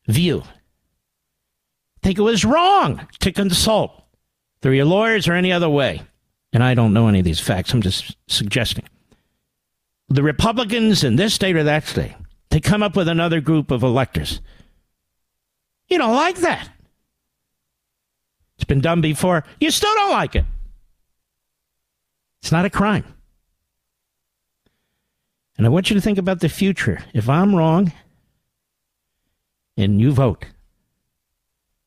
Speaker 1: view, think it was wrong to consult through your lawyers or any other way, and I don't know any of these facts, I'm just suggesting. The Republicans in this state or that state, to come up with another group of electors. You don't like that. It's been done before. You still don't like it. It's not a crime. And I want you to think about the future. If I'm wrong and you vote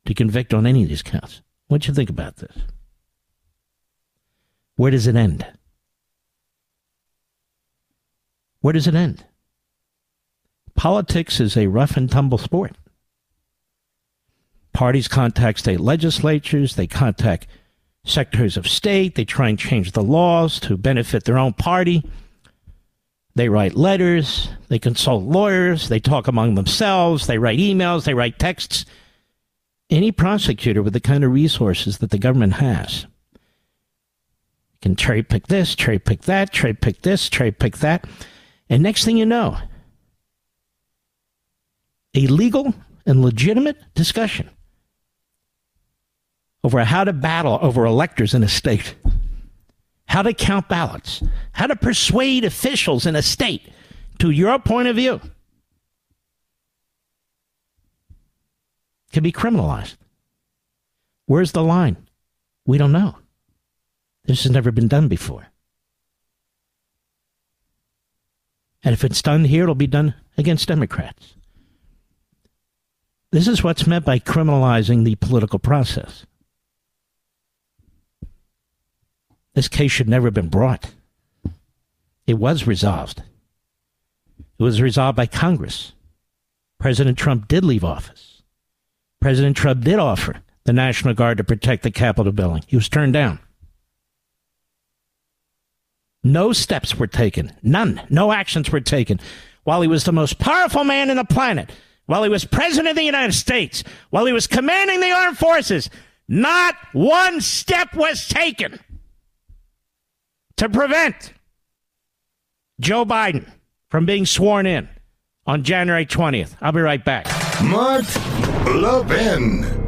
Speaker 1: to convict on any of these counts, what do you think about this? Where does it end? Where does it end? Politics is a rough and tumble sport. Parties contact state legislatures, they contact secretaries of state, they try and change the laws to benefit their own party. They write letters, they consult lawyers, they talk among themselves, they write emails, they write texts. Any prosecutor with the kind of resources that the government has can cherry pick this, cherry pick that, cherry pick this, cherry pick that. And next thing you know, a legal and legitimate discussion over how to battle over electors in a state, how to count ballots, how to persuade officials in a state to your point of view can be criminalized. Where's the line? We don't know. This has never been done before. And if it's done here, it'll be done against Democrats. This is what's meant by criminalizing the political process. This case should never have been brought. It was resolved. It was resolved by Congress. President Trump did leave office. President Trump did offer the National Guard to protect the Capitol building. He was turned down. No steps were taken. None. No actions were taken. While he was the most powerful man in the planet, while he was president of the United States, while he was commanding the armed forces, not one step was taken to prevent Joe Biden from being sworn in on January 20th. I'll be right back.
Speaker 2: Mark Levin.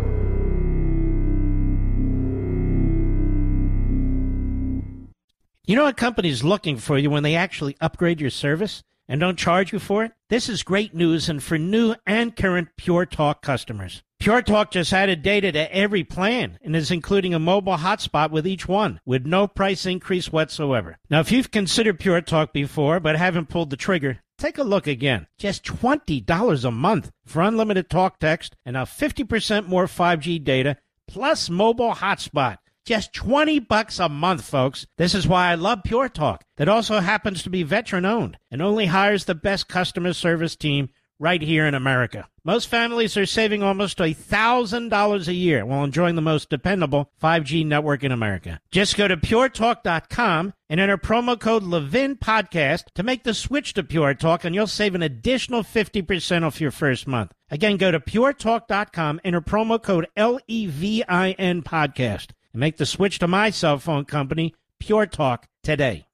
Speaker 1: You know what company's looking for you when they actually upgrade your service and don't charge you for it? This is great news and for new and current Pure Talk customers. Pure Talk just added data to every plan and is including a mobile hotspot with each one with no price increase whatsoever. Now, if you've considered Pure Talk before but haven't pulled the trigger, take a look again. Just $20 a month for unlimited talk text and now 50% more 5G data plus mobile hotspot. Just 20 bucks a month, folks. This is why I love Pure Talk. That also happens to be veteran owned and only hires the best customer service team right here in America. Most families are saving almost $1,000 a year while enjoying the most dependable 5G network in America. Just go to puretalk.com and enter promo code Levin Podcast to make the switch to Pure Talk, and you'll save an additional 50% off your first month. Again, go to puretalk.com, enter promo code L E V I N Podcast and make the switch to my cell phone company, Pure Talk, today.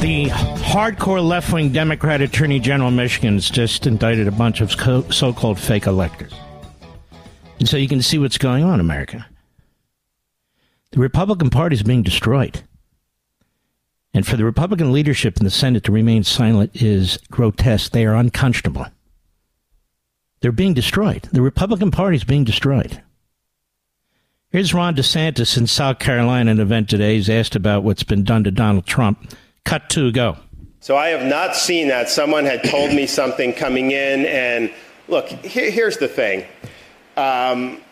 Speaker 1: The hardcore left wing Democrat Attorney General of Michigan has just indicted a bunch of so called fake electors. And so you can see what's going on in America. The Republican Party is being destroyed. And for the Republican leadership in the Senate to remain silent is grotesque. They are unconscionable. They're being destroyed. The Republican Party is being destroyed. Here's Ron DeSantis in South Carolina, an event today. He's asked about what's been done two Donald Trump. Cut to go.
Speaker 6: So I have not seen that. Someone had told me something coming in, and look, here, here's the thing. Um,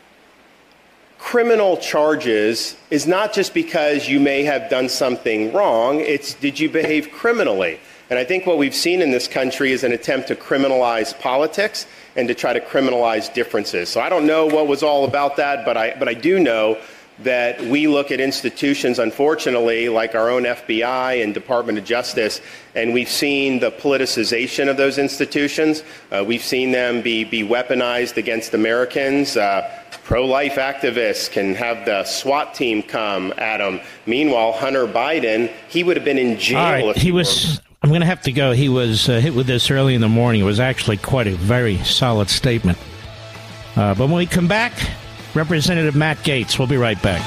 Speaker 6: criminal charges is not just because you may have done something wrong, it's did you behave criminally? And I think what we've seen in this country is an attempt to criminalize politics and to try to criminalize differences. So I don't know what was all about that, but I, but I do know that we look at institutions, unfortunately, like our own FBI and Department of Justice, and we've seen the politicization of those institutions. Uh, we've seen them be, be weaponized against Americans. Uh, Pro life activists can have the SWAT team come at them. Meanwhile, Hunter Biden, he would have been in jail.
Speaker 1: Right, he was. I'm going to have to go. He was uh, hit with this early in the morning. It was actually quite a very solid statement. Uh, but when we come back, Representative Matt Gaetz. We'll be right back.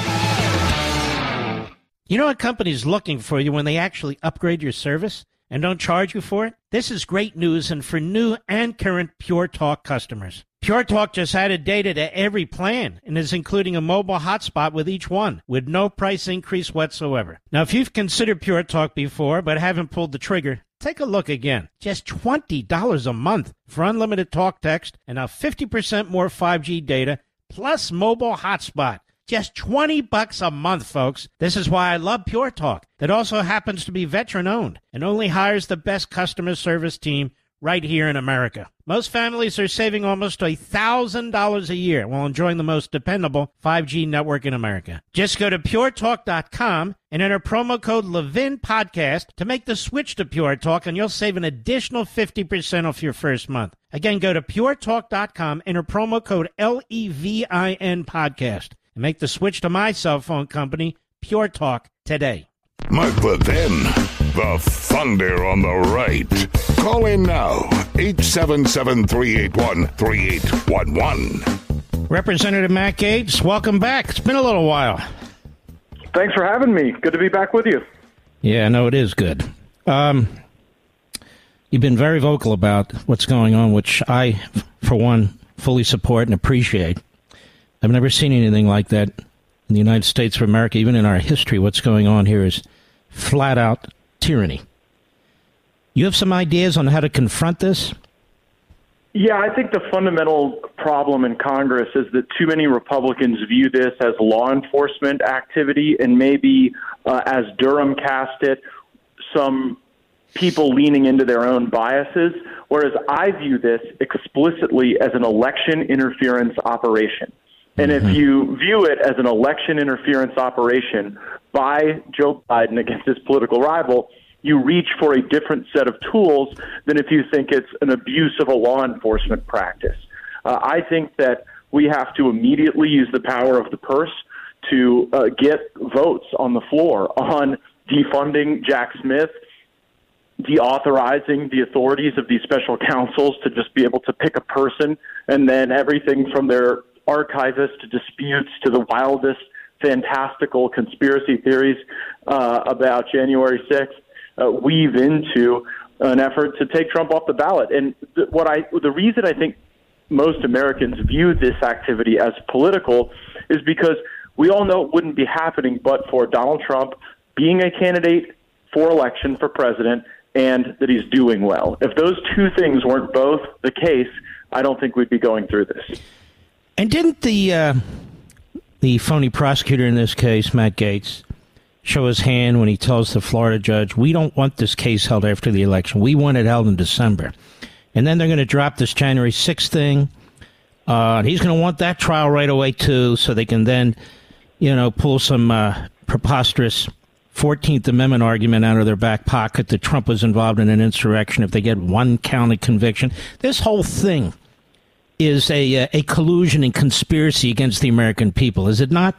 Speaker 1: You know what company's looking for you when they actually upgrade your service and don't charge you for it? This is great news and for new and current Pure Talk customers. Pure Talk just added data to every plan and is including a mobile hotspot with each one with no price increase whatsoever. Now, if you've considered Pure Talk before but haven't pulled the trigger, take a look again. Just $20 a month for unlimited talk text and now 50% more 5G data plus mobile hotspot. Just 20 bucks a month, folks. This is why I love Pure Talk. That also happens to be veteran owned and only hires the best customer service team right here in America. Most families are saving almost $1,000 a year while enjoying the most dependable 5G network in America. Just go to puretalk.com and enter promo code Levin Podcast to make the switch to Pure Talk, and you'll save an additional 50% off your first month. Again, go to puretalk.com, enter promo code L E V I N Podcast, and make the switch to my cell phone company, Pure Talk, today.
Speaker 2: Mark Levin, the thunder on the right. Call in now, 877 381 3811.
Speaker 1: Representative Matt Gaetz, welcome back. It's been a little while.
Speaker 7: Thanks for having me. Good to be back with you.
Speaker 1: Yeah, no, it is good. Um, you've been very vocal about what's going on, which I, for one, fully support and appreciate. I've never seen anything like that in the United States of America, even in our history. What's going on here is flat out tyranny. You have some ideas on how to confront this?
Speaker 7: Yeah, I think the fundamental problem in Congress is that too many Republicans view this as law enforcement activity and maybe, uh, as Durham cast it, some people leaning into their own biases, whereas I view this explicitly as an election interference operation. And if you view it as an election interference operation by Joe Biden against his political rival, you reach for a different set of tools than if you think it's an abuse of a law enforcement practice. Uh, I think that we have to immediately use the power of the purse to uh, get votes on the floor on defunding Jack Smith, deauthorizing the authorities of these special counsels to just be able to pick a person, and then everything from their archivists to disputes to the wildest fantastical conspiracy theories uh, about January 6th uh, weave into an effort to take Trump off the ballot. And th- what I, the reason I think most Americans view this activity as political is because we all know it wouldn't be happening but for Donald Trump being a candidate for election for president and that he's doing well. If those two things weren't both the case, I don't think we'd be going through this.
Speaker 1: And didn't the uh, the phony prosecutor in this case, Matt Gaetz, show his hand when he tells the Florida judge, "We don't want this case held after the election. We want it held in December." And then they're going to drop this January 6th thing. Uh, he's going to want that trial right away too, so they can then, you know, pull some uh, preposterous 14th Amendment argument out of their back pocket that Trump was involved in an insurrection if they get one count of conviction. This whole thing is a, uh, a collusion and conspiracy against the American people, is it not?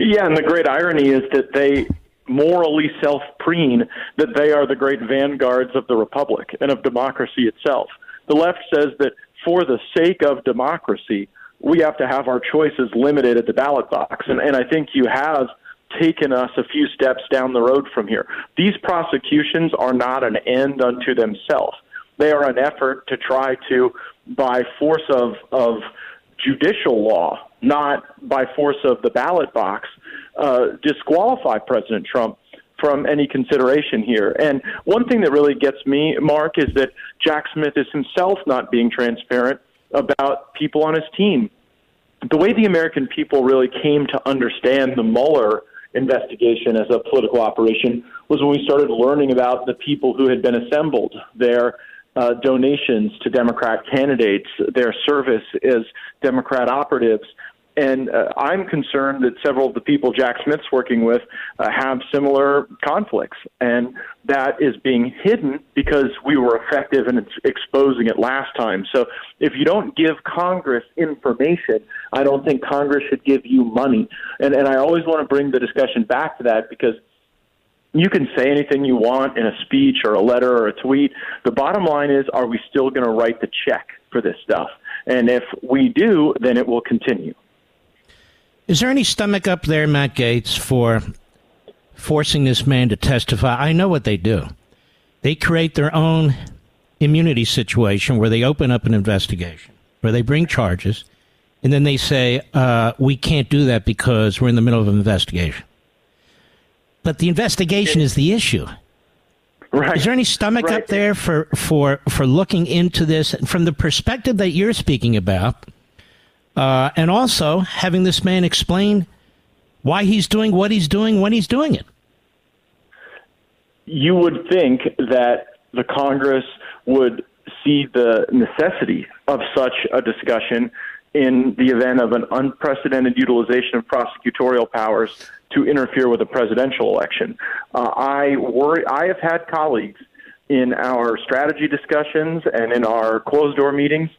Speaker 7: Yeah, and the great irony is that they morally self preen that they are the great vanguards of the republic and of democracy itself. The left says that for the sake of democracy, we have to have our choices limited at the ballot box. And, and I think you have taken us a few steps down the road from here. These prosecutions are not an end unto themselves. They are an effort to try to, by force of, of judicial law, not by force of the ballot box, uh, disqualify President Trump from any consideration here. And one thing that really gets me, Mark, is that Jack Smith is himself not being transparent about people on his team. The way the American people really came to understand the Mueller investigation as a political operation was when we started learning about the people who had been assembled, their uh, donations to Democrat candidates, their service as Democrat operatives. And uh, I'm concerned that several of the people Jack Smith's working with uh, have similar conflicts. And that is being hidden because we were effective in exposing it last time. So if you don't give Congress information, I don't think Congress should give you money. And, and I always want to bring the discussion back to that because you can say anything you want in a speech or a letter or a tweet. The bottom line is, are we still going to write the check for this stuff? And if we do, then it will continue.
Speaker 1: Is there any stomach up there, Matt Gaetz, for forcing this man to testify? I know what they do. They create their own immunity situation where they open up an investigation, where they bring charges, and then they say, uh, we can't do that because we're in the middle of an investigation. But the investigation is the issue.
Speaker 7: Right.
Speaker 1: Is there any stomach
Speaker 7: right.
Speaker 1: up there for, for, for looking into this from the perspective that you're speaking about? Uh, and also having this man explain why he's doing what he's doing when he's doing it.
Speaker 7: You would think that the Congress would see the necessity of such a discussion in the event of an unprecedented utilization of prosecutorial powers to interfere with a presidential election. Uh, I worry. I have had colleagues in our strategy discussions and in our closed door meetings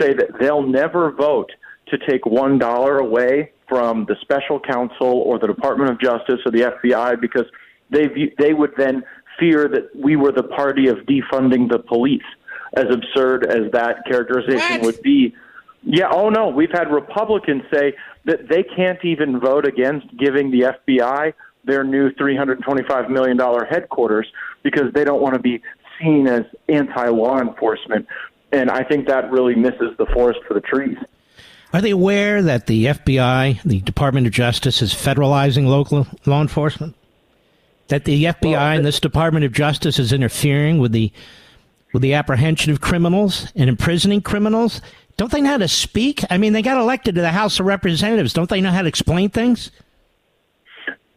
Speaker 7: say that they'll never vote to take one dollar away from the special counsel or the Department of Justice or the FBI because they they would then fear that we were the party of defunding the police. As absurd as that characterization
Speaker 1: what?
Speaker 7: would be, yeah. Oh no, we've had Republicans say that they can't even vote against giving the FBI their new $325 million headquarters because they don't want to be seen as anti law enforcement. And I think that really misses the forest for the trees.
Speaker 1: Are they aware that the FBI, the Department of Justice, is federalizing local law enforcement? That the FBI
Speaker 7: Well,
Speaker 1: and this Department of Justice is interfering with the with the apprehension of criminals and imprisoning criminals? Don't they know how to speak? I mean, they got elected to the House of Representatives. Don't they know how to explain things?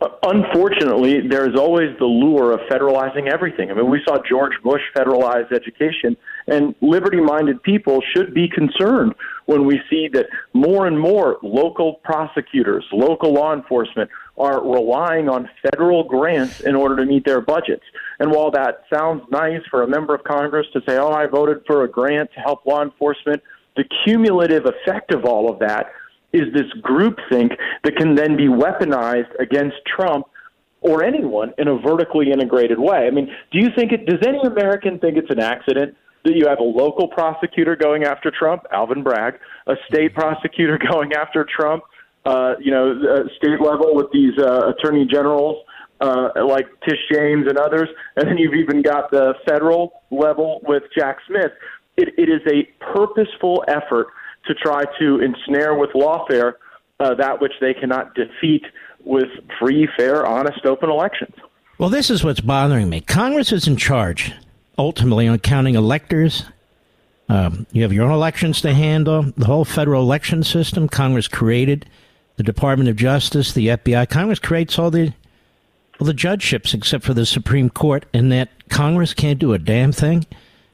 Speaker 7: Uh, unfortunately, there's always the lure of federalizing everything. I mean, we saw George Bush federalize education, and liberty minded people should be concerned when we see that more and more local prosecutors, local law enforcement are relying on federal grants in order to meet their budgets. And while that sounds nice for a member of Congress to say, oh, I voted for a grant to help law enforcement, the cumulative effect of all of that is this groupthink that can then be weaponized against Trump or anyone in a vertically integrated way. I mean, do you think it? Does any American think it's an accident that you have a local prosecutor going after Trump, Alvin Bragg, a state prosecutor going after Trump, uh, you know, uh, state level with these uh, attorney generals uh, like Tish James and others, and then you've even got the federal level with Jack Smith. It, it is a purposeful effort to try to ensnare with lawfare uh, that which they cannot defeat with free, fair, honest, open elections.
Speaker 1: Well, this is what's bothering me. Congress is in charge, ultimately, on counting electors. Um, you have your own elections to handle. The whole federal election system, Congress created. The Department of Justice, the FBI, Congress creates all the all the judgeships except for the Supreme Court, and that Congress can't do a damn thing.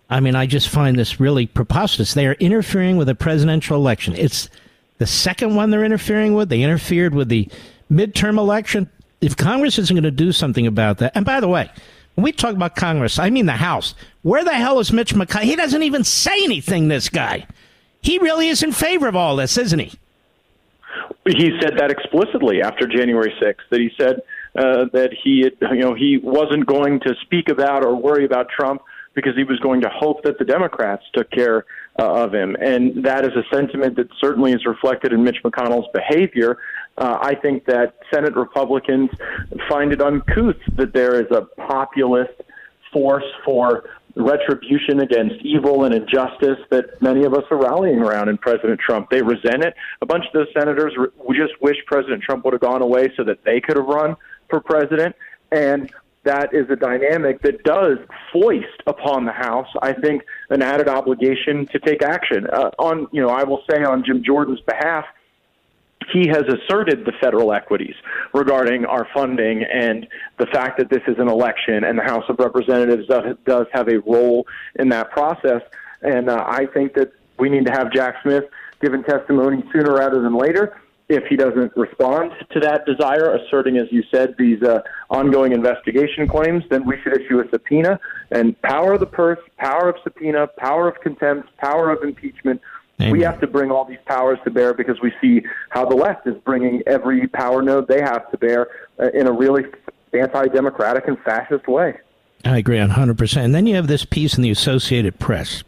Speaker 1: I mean, I just find this really preposterous. They are interfering with a presidential election. It's the second one they're interfering with. They interfered with the midterm election. If Congress isn't going to do something about that, and by the way, when we talk about Congress, I mean the House. Where the hell is Mitch McConnell? He doesn't even say anything, this guy. He really is in favor of all this, isn't he?
Speaker 7: He said that explicitly after January 6th, that he said uh, that he, you know, he wasn't going to speak about or worry about Trump because he was going to hope that the Democrats took care uh, of him. And that is a sentiment that certainly is reflected in Mitch McConnell's behavior. Uh, I think that Senate Republicans find it uncouth that there is a populist force for retribution against evil and injustice that many of us are rallying around in President Trump. They resent it. A bunch of those senators re- just wish President Trump would have gone away so that they could have run for president. And that is a dynamic that does foist upon the House, I think, an added obligation to take action. Uh, on, you know, I will say on Jim Jordan's behalf, he has asserted the federal equities regarding our funding and the fact that this is an election and the House of Representatives does have a role in that process. And uh, I think that we need to have Jack Smith given testimony sooner rather than later if he doesn't respond to that desire, asserting, as you said, these uh, ongoing investigation claims, then we should issue a subpoena. And power of the purse, power of subpoena, power of contempt, power of impeachment. Amen. We have to bring all these powers to bear because we see how the left is bringing every power node they have to bear uh, in a really anti democratic and fascist way.
Speaker 1: I agree 100%. And then you have this piece in the Associated Press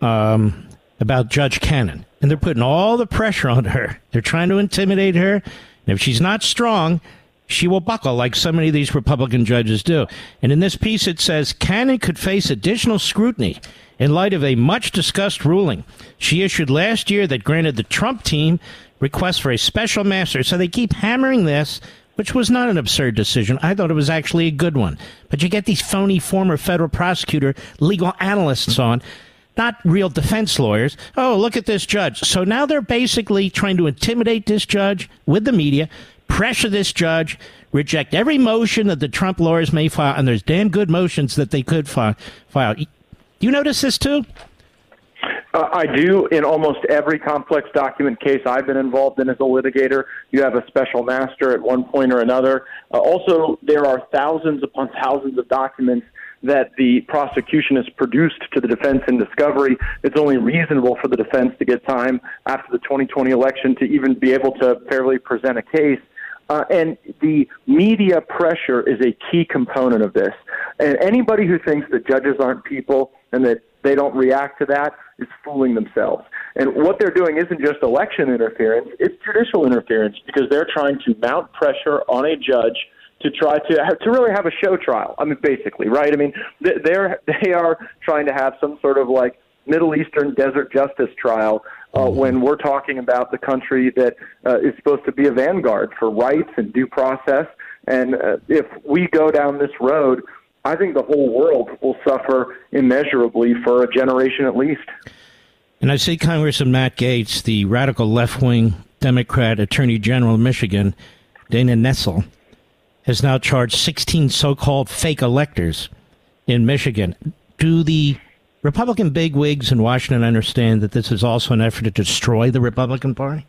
Speaker 1: um, about Judge Cannon and they're putting all the pressure on her. They're trying to intimidate her. And if she's not strong, she will buckle like so many of these Republican judges do. And in this piece, it says Cannon could face additional scrutiny in light of a much discussed ruling she issued last year that granted the Trump team requests for a special master. So they keep hammering this, which was not an absurd decision. I thought it was actually a good one. But you get these phony former federal prosecutor legal analysts on not real defense lawyers. Oh, look at this judge. So now they're basically trying to intimidate this judge with the media, pressure this judge, reject every motion that the Trump lawyers may file, and there's damn good motions that they could file. Do you notice this too?
Speaker 7: Uh, I do. In almost every complex document case I've been involved in as a litigator, you have a special master at one point or another. Uh, also, there are thousands upon thousands of documents that the prosecution has produced to the defense in discovery, it's only reasonable for the defense to get time after the 2020 election to even be able to fairly present a case. Uh, and the media pressure is a key component of this. And anybody who thinks that judges aren't people and that they don't react to that is fooling themselves. And what they're doing isn't just election interference, it's judicial interference because they're trying to mount pressure on a judge to try to to really have a show trial. I mean, basically, right? I mean, they're they are trying to have some sort of like Middle Eastern desert justice trial uh, mm-hmm. when we're talking about the country that uh, is supposed to be a vanguard for rights and due process. And uh, if we go down this road I think the whole world will suffer immeasurably for a generation at least.
Speaker 1: And I see Congressman Matt Gaetz, the radical left wing Democrat Attorney General of Michigan, Dana Nessel, has now charged 16 so called fake electors in Michigan. Do the Republican bigwigs in Washington understand that this is also an effort to destroy the Republican Party?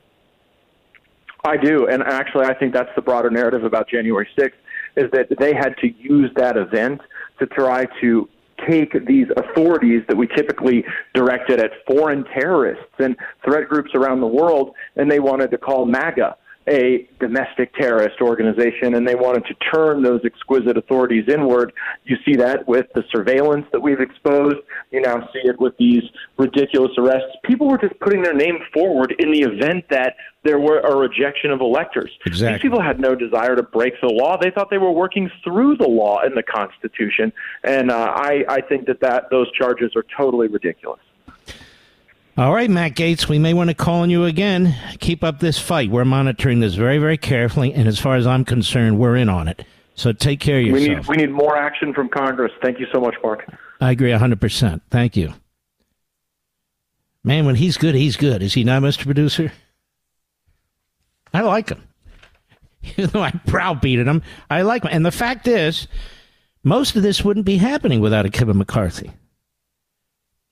Speaker 7: I do, and actually, I think that's the broader narrative about January 6th is that they had to use that event to try to take these authorities that we typically directed at foreign terrorists and threat groups around the world, and they wanted to call MAGA a domestic terrorist organization, and they wanted to turn those exquisite authorities inward. You see that with the surveillance that we've exposed. You now see it with these ridiculous arrests. People were just putting their name forward in the event that there were a rejection of electors.
Speaker 1: Exactly.
Speaker 7: These people had no desire to break the law. They thought they were working through the law and the Constitution, and uh, I, I think that, that those charges are totally ridiculous.
Speaker 1: All right, Matt Gaetz, we may want to call on you again. Keep up this fight. We're monitoring this very, very carefully, and as far as I'm concerned, we're in on it. So take care of yourself.
Speaker 7: We need, we need more action from Congress. Thank you so much, Mark.
Speaker 1: I agree 100%. Thank you. Man, when he's good, he's good. Is he not, Mr. Producer? I like him. Even though I browbeated him, I like him. And the fact is, most of this wouldn't be happening without a Kevin McCarthy.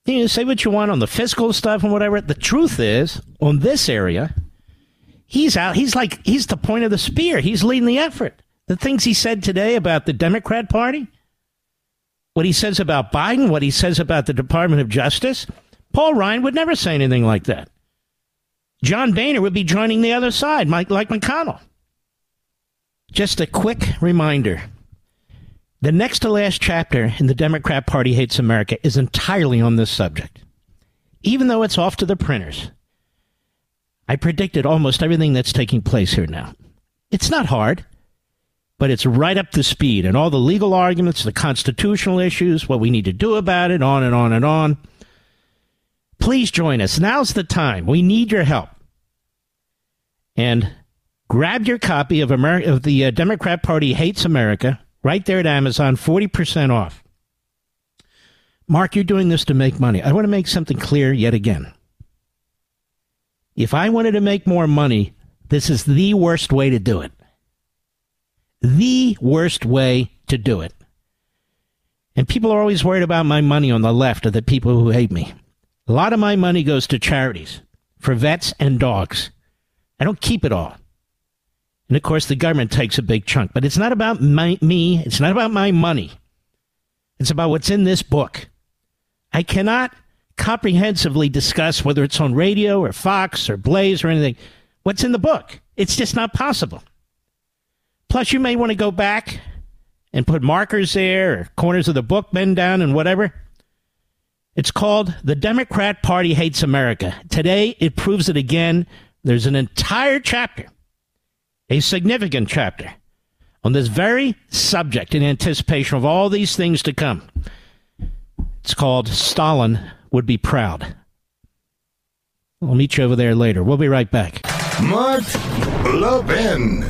Speaker 1: You know, say what you want on the fiscal stuff and whatever. The truth is, on this area, he's out. He's like, he's the point of the spear. He's leading the effort. The things he said today about the Democrat Party, what he says about Biden, what he says about the Department of Justice, Paul Ryan would never say anything like that. John Boehner would be joining the other side, like, like McConnell. Just a quick reminder the next to last chapter in the Democrat Party Hates America is entirely on this subject. Even though it's off to the printers, I predicted almost everything that's taking place here now. It's not hard, but it's right up to speed. And all the legal arguments, the constitutional issues, what we need to do about it, on and on and on. Please join us. Now's the time. We need your help. And grab your copy of, Ameri- of the uh, Democrat Party Hates America right there at Amazon, 40% off. Mark, you're doing this to make money. I want to make something clear yet again. If I wanted to make more money, this is the worst way to do it. The worst way to do it. And people are always worried about my money on the left or the people who hate me. A lot of my money goes to charities for vets and dogs. I don't keep it all. And of course, the government takes a big chunk. But it's not about my, me. It's not about my money. It's about what's in this book. I cannot comprehensively discuss whether it's on radio or Fox or Blaze or anything. What's in the book? It's just not possible. Plus, you may want to go back and put markers there or corners of the book bend down and whatever. It's called The Democrat Party Hates America. Today, it proves it again. There's an entire chapter a significant chapter on this very subject in anticipation of all these things to come. It's called Stalin Would Be Proud. I'll meet you over there later. We'll be right back.
Speaker 2: Mark Levin.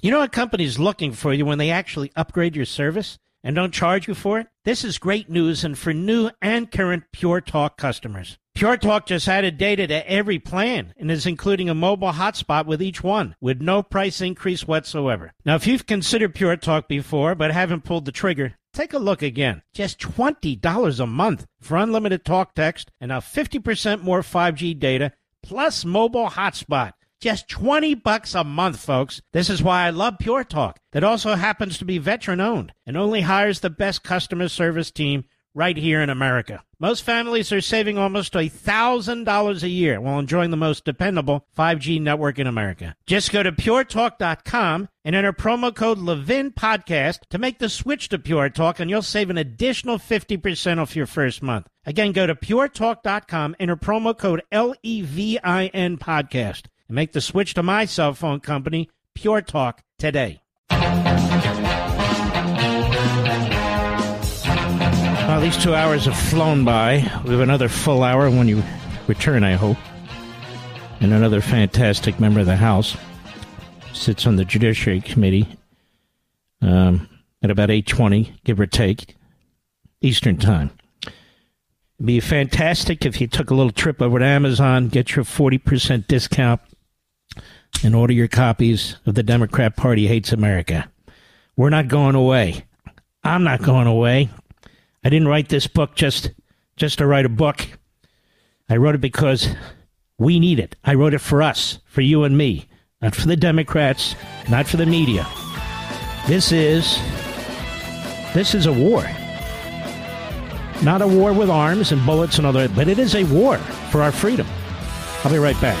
Speaker 1: You know a company's looking for you when they actually upgrade your service and don't charge you for it? This is great news and for new and current Pure Talk customers. Pure Talk just added data to every plan and is including a mobile hotspot with each one with no price increase whatsoever. Now, if you've considered Pure Talk before but haven't pulled the trigger, take a look again. Just $20 a month for unlimited talk text and now 50% more 5G data plus mobile hotspot. Just 20 bucks a month, folks. This is why I love Pure Talk. That also happens to be veteran owned and only hires the best customer service team right here in America. Most families are saving almost $1,000 a year while enjoying the most dependable 5G network in America. Just go to puretalk.com and enter promo code Levin Podcast to make the switch to Pure Talk, and you'll save an additional 50% off your first month. Again, go to puretalk.com, and enter promo code L E V I N Podcast, and make the switch to my cell phone company, Pure Talk, today. Well, these two hours have flown by. We have another full hour when you return, I hope. And another fantastic member of the House. sits on the Judiciary Committee um, at about 8.20, give or take, Eastern Time. It'd be fantastic if you took a little trip over to Amazon, get your 40% discount, and order your copies of The Democrat Party Hates America. We're not going away. I'm not going away. I didn't write this book just just to write a book. I wrote it because we need it. I wrote it for us, for you and me, not for the Democrats, not for the media. This is this is a war. Not a war with arms and bullets and other, but it is a war for our freedom. I'll be right back.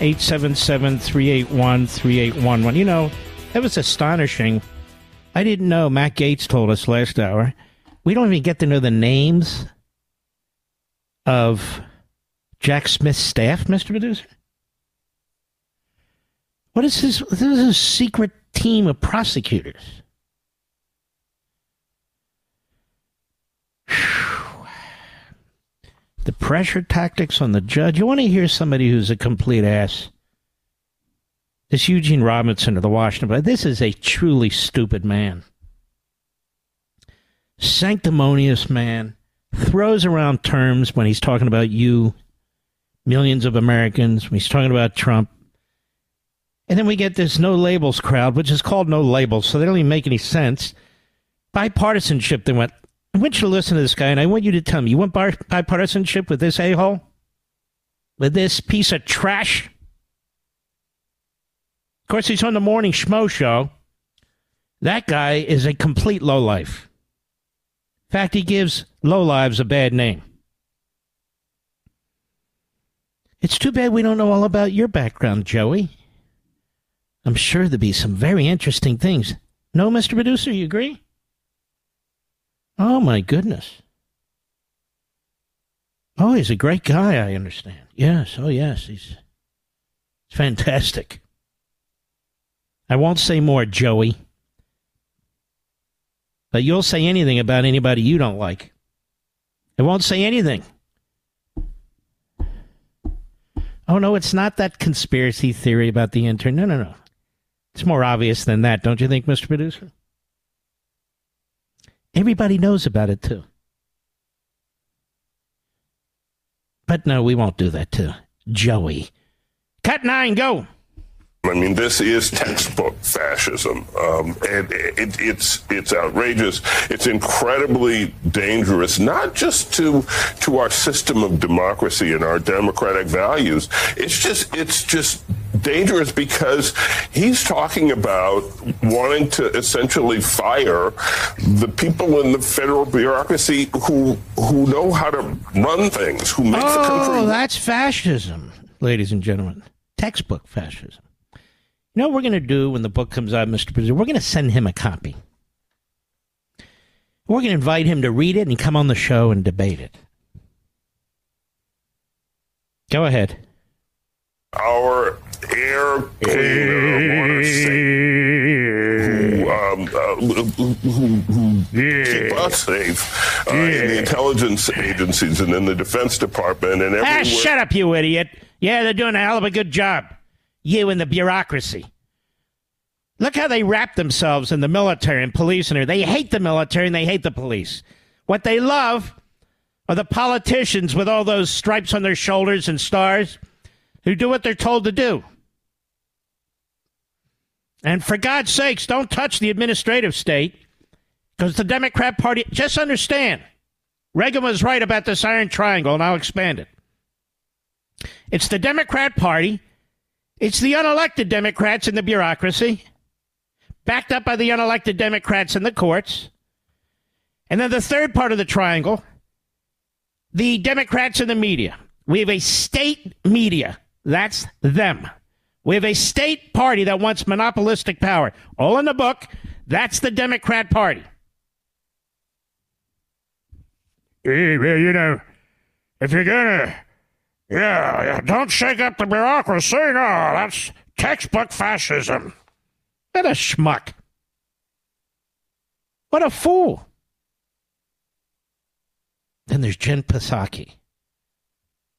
Speaker 1: 877 381 3811. You know, that was astonishing. I didn't know. Matt Gaetz told us last hour. We don't even get to know the names of Jack Smith's staff, Mr. Producer. What is this? This is a secret team of prosecutors. The pressure tactics on the judge. You want to hear somebody who's a complete ass? This Eugene Robinson of the Washington Post. This is a truly stupid man. Sanctimonious man. Throws around terms when he's talking about you, millions of Americans, when he's talking about Trump. And then we get this no labels crowd, which is called no labels, so they don't even make any sense. Bipartisanship, they went, I want you to listen to this guy, and I want you to tell me you want bipartisanship with this a hole? With this piece of trash? Of course, he's on the morning schmo show. That guy is a complete lowlife. In fact, he gives lowlives a bad name. It's too bad we don't know all about your background, Joey. I'm sure there'll be some very interesting things. No, Mr. Producer, you agree? Oh, my goodness. Oh, he's a great guy, I understand. Yes, oh, yes, he's, fantastic. I won't say more, Joey. But you'll say anything about anybody you don't like. I won't say anything. Oh, no, it's not that conspiracy theory about the intern. No, no, no. It's more obvious than that, don't you think, Mr. Producer? Everybody knows about it too. But no, we won't do that to Joey. Cut nine, go.
Speaker 8: I mean, this is textbook fascism, um, and it, it's it's outrageous. It's incredibly dangerous, not just to to our system of democracy and our democratic values. It's just it's just dangerous because he's talking about wanting to essentially fire the people in the federal bureaucracy who who know how to run things, who make
Speaker 1: oh,
Speaker 8: the country.
Speaker 1: Oh, that's fascism, ladies and gentlemen. Textbook fascism. You know what we're going to do when the book comes out, Mr. President? We're going to send him a copy. We're going to invite him to read it and come on the show and debate it. Go ahead.
Speaker 8: Our air cleaner, who, um, uh, who, who keep us safe uh, in the intelligence agencies and in the Defense Department and everywhere.
Speaker 1: Ah, shut up, you idiot. Yeah, they're doing a hell of a good job. You and the bureaucracy. Look how they wrap themselves in the military and police, and they hate the military and they hate the police. What they love are the politicians with all those stripes on their shoulders and stars who do what they're told to do. And for God's sakes, don't touch the administrative state because the Democrat Party, just understand, Reagan was right about this iron triangle, and I'll expand it. It's the Democrat Party, it's the unelected Democrats in the bureaucracy, backed up by the unelected Democrats in the courts. And then the third part of the triangle, the Democrats in the media We have a state media. That's them. We have a state party that wants monopolistic power. All in the book. That's the Democrat Party.
Speaker 9: Eh, well, You know, if you're gonna, yeah, don't shake up the bureaucracy. No, that's textbook fascism.
Speaker 1: What a schmuck. What a fool. Then there's Jen Psaki,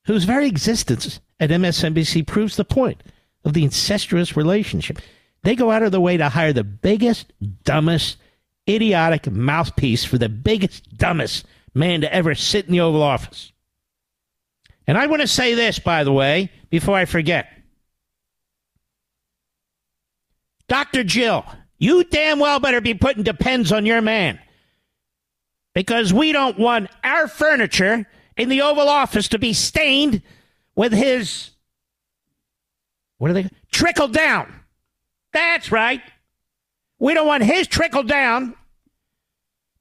Speaker 1: whose very existence at MSNBC proves the point of the incestuous relationship. They go out of their way to hire the biggest, dumbest, idiotic mouthpiece for the biggest, dumbest man to ever sit in the Oval Office. And I want to say this, by the way, before I forget. Dr. Jill, you damn well better be putting depends on your man. Because we don't want our furniture in the Oval Office to be stained with his. What are they? Trickle down. That's right. We don't want his trickle down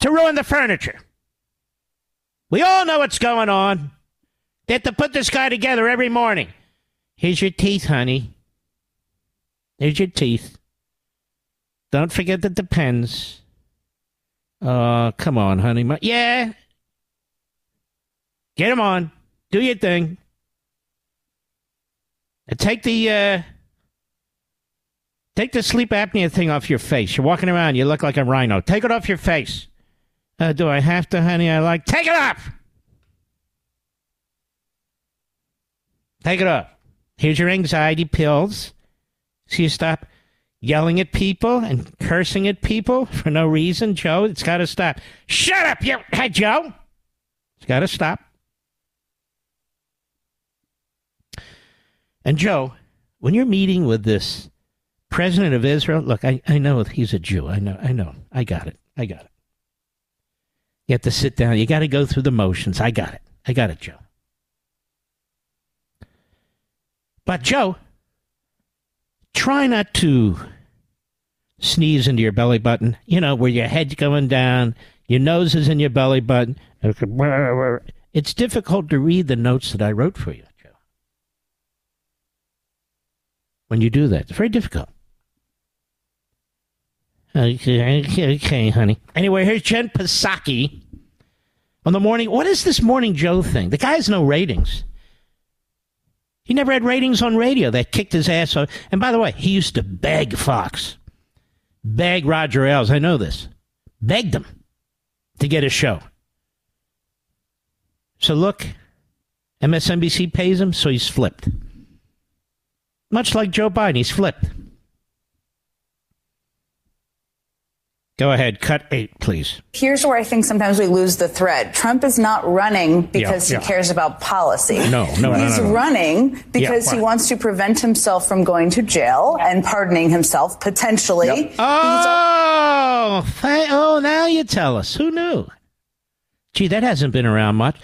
Speaker 1: to ruin the furniture. We all know what's going on. They have to put this guy together every morning. Here's your teeth, honey. Here's your teeth. Don't forget the depends. Oh, uh, come on, honey. Yeah. Get him on. Do your thing. And take the uh, take the sleep apnea thing off your face. You're walking around. You look like a rhino. Take it off your face. Uh, do I have to, honey? I like. Take it off. Take it off. Here's your anxiety pills. So you stop yelling at people and cursing at people for no reason, Joe. It's got to stop. Shut up, you. Hey, Joe. It's got to stop. And Joe, when you're meeting with this president of Israel, look, I, I know he's a Jew. I know, I know. I got it. I got it. You have to sit down. You got to go through the motions. I got it. I got it, Joe. But, Joe, try not to sneeze into your belly button, you know, where your head's going down, your nose is in your belly button. It's difficult to read the notes that I wrote for you, Joe. When you do that, it's very difficult. Okay, okay, honey. Anyway, here's Jen Psaki on the morning. What is this Morning Joe thing? The guy has no ratings. He never had ratings on radio. They kicked his ass off. And by the way, he used to beg Fox, beg Roger Ailes. I know this. Begged him to get a show. So look, MSNBC pays him, so he's flipped. Much like Joe Biden, he's flipped. Go ahead, cut eight, please.
Speaker 10: Here's where I think sometimes we lose the thread. Trump is not running because
Speaker 1: Yeah,
Speaker 10: he cares about policy.
Speaker 1: No, no, no,
Speaker 10: He's
Speaker 1: no, no.
Speaker 10: running because
Speaker 1: Yeah,
Speaker 10: he wants to prevent himself from going to jail and pardoning himself potentially.
Speaker 1: Oh, th- oh, now you tell us. Who knew? Gee, that hasn't been around much.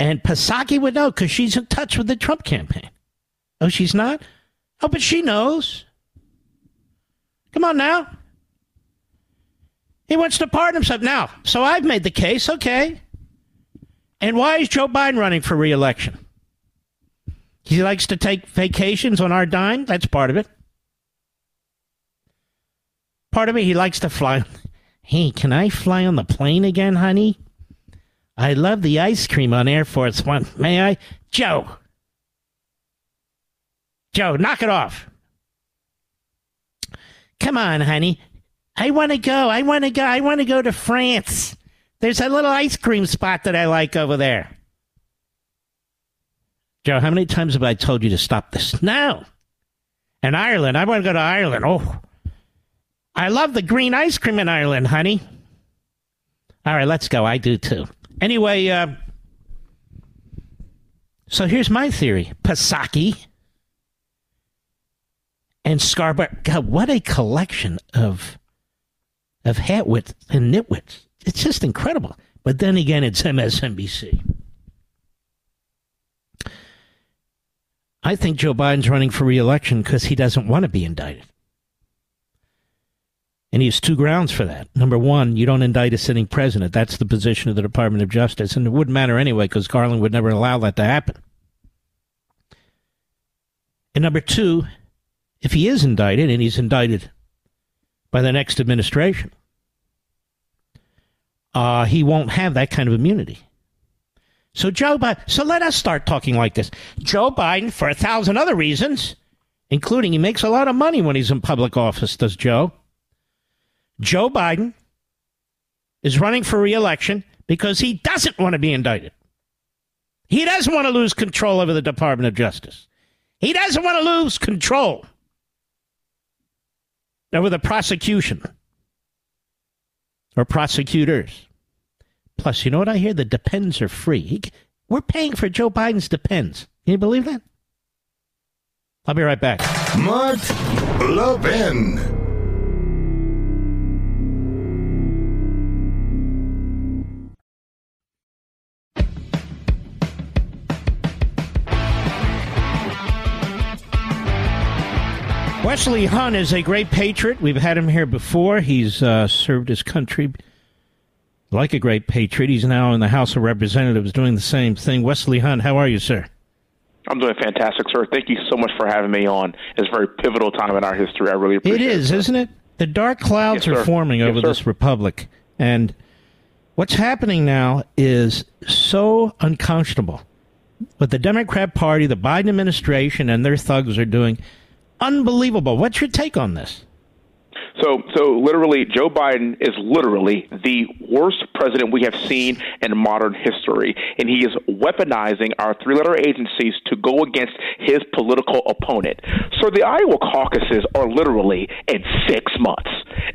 Speaker 1: And Pasaki would know because she's in touch with the Trump campaign. Oh, she's not? Oh, but she knows. Come on now. He wants to pardon himself. Now, so I've made the case, okay. And why is Joe Biden running for reelection? He likes to take vacations on our dime. That's part of it. Part of it, he likes to fly. Hey, can I fly on the plane again, honey? I love the ice cream on Air Force One. May I? Joe. Joe, knock it off. Come on, honey. I want to go. I want to go. I want to go to France. There's a little ice cream spot that I like over there. Joe, how many times have I told you to stop this? No. And Ireland. I want to go to Ireland. Oh. I love the green ice cream in Ireland, honey. All right, let's go. I do too. Anyway, uh, so here's my theory Pasaki and Scarborough. God, what a collection of of hatwits and nitwits. It's just incredible. But then again, it's MSNBC. I think Joe Biden's running for reelection because he doesn't want to be indicted. And he has two grounds for that. Number one, you don't indict a sitting president. That's the position of the Department of Justice. And it wouldn't matter anyway because Garland would never allow that to happen. And number two, if he is indicted, and he's indicted by the next administration, uh, he won't have that kind of immunity. So Joe Biden. So let us start talking like this. Joe Biden, for a thousand other reasons, including he makes a lot of money when he's in public office. Does Joe? Joe Biden is running for reelection because he doesn't want to be indicted. He doesn't want to lose control over the Department of Justice. He doesn't want to lose control over the prosecution or prosecutors. Plus, you know what I hear? The depends are free. We're paying for Joe Biden's depends. Can you believe that? I'll be right back.
Speaker 2: Mark Levin.
Speaker 1: Wesley Hunt is a great patriot. We've had him here before. He's uh, served his country like a great patriot. He's now in the House of Representatives doing the same thing. Wesley Hunt, how are you, sir?
Speaker 11: I'm doing fantastic, sir. Thank you so much for having me on. It's a very pivotal time in our history. I really appreciate it.
Speaker 1: It is,
Speaker 11: sir.
Speaker 1: isn't it? The dark clouds
Speaker 11: Yes,
Speaker 1: are forming
Speaker 11: Yes,
Speaker 1: over
Speaker 11: sir.
Speaker 1: this republic. And what's happening now is so unconscionable. What the Democrat Party, the Biden administration, and their thugs are doing, unbelievable. What's your take on this?
Speaker 11: So, so literally, Joe Biden is literally the worst president we have seen in modern history, and he is weaponizing our three-letter agencies to go against his political opponent. So, the Iowa caucuses are literally in six months.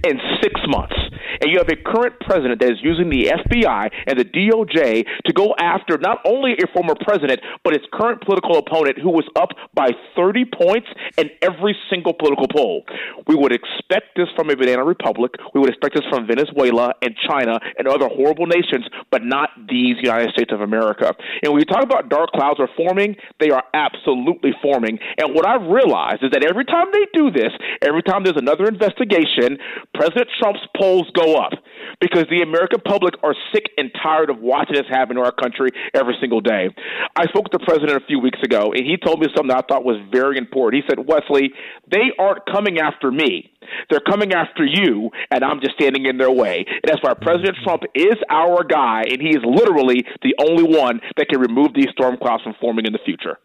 Speaker 11: In six months, and you have a current president that is using the FBI and the DOJ to go after not only a former president but his current political opponent, who was up by 30 points in every single political poll. We would expect this from a banana republic. We would expect this from Venezuela and China and other horrible nations, but not these United States of America. And when you talk about dark clouds are forming, they are absolutely forming. And what I've realized is that every time they do this, every time there's another investigation, President Trump's polls go up because the American public are sick and tired of watching this happen to our country every single day. I spoke to the president a few weeks ago, and he told me something I thought was very important. He said, Wesley, they aren't coming after me. They're coming after you, and I'm just standing in their way. And that's why President Trump is our guy, and he is literally the only one that can remove these storm clouds from forming in the future.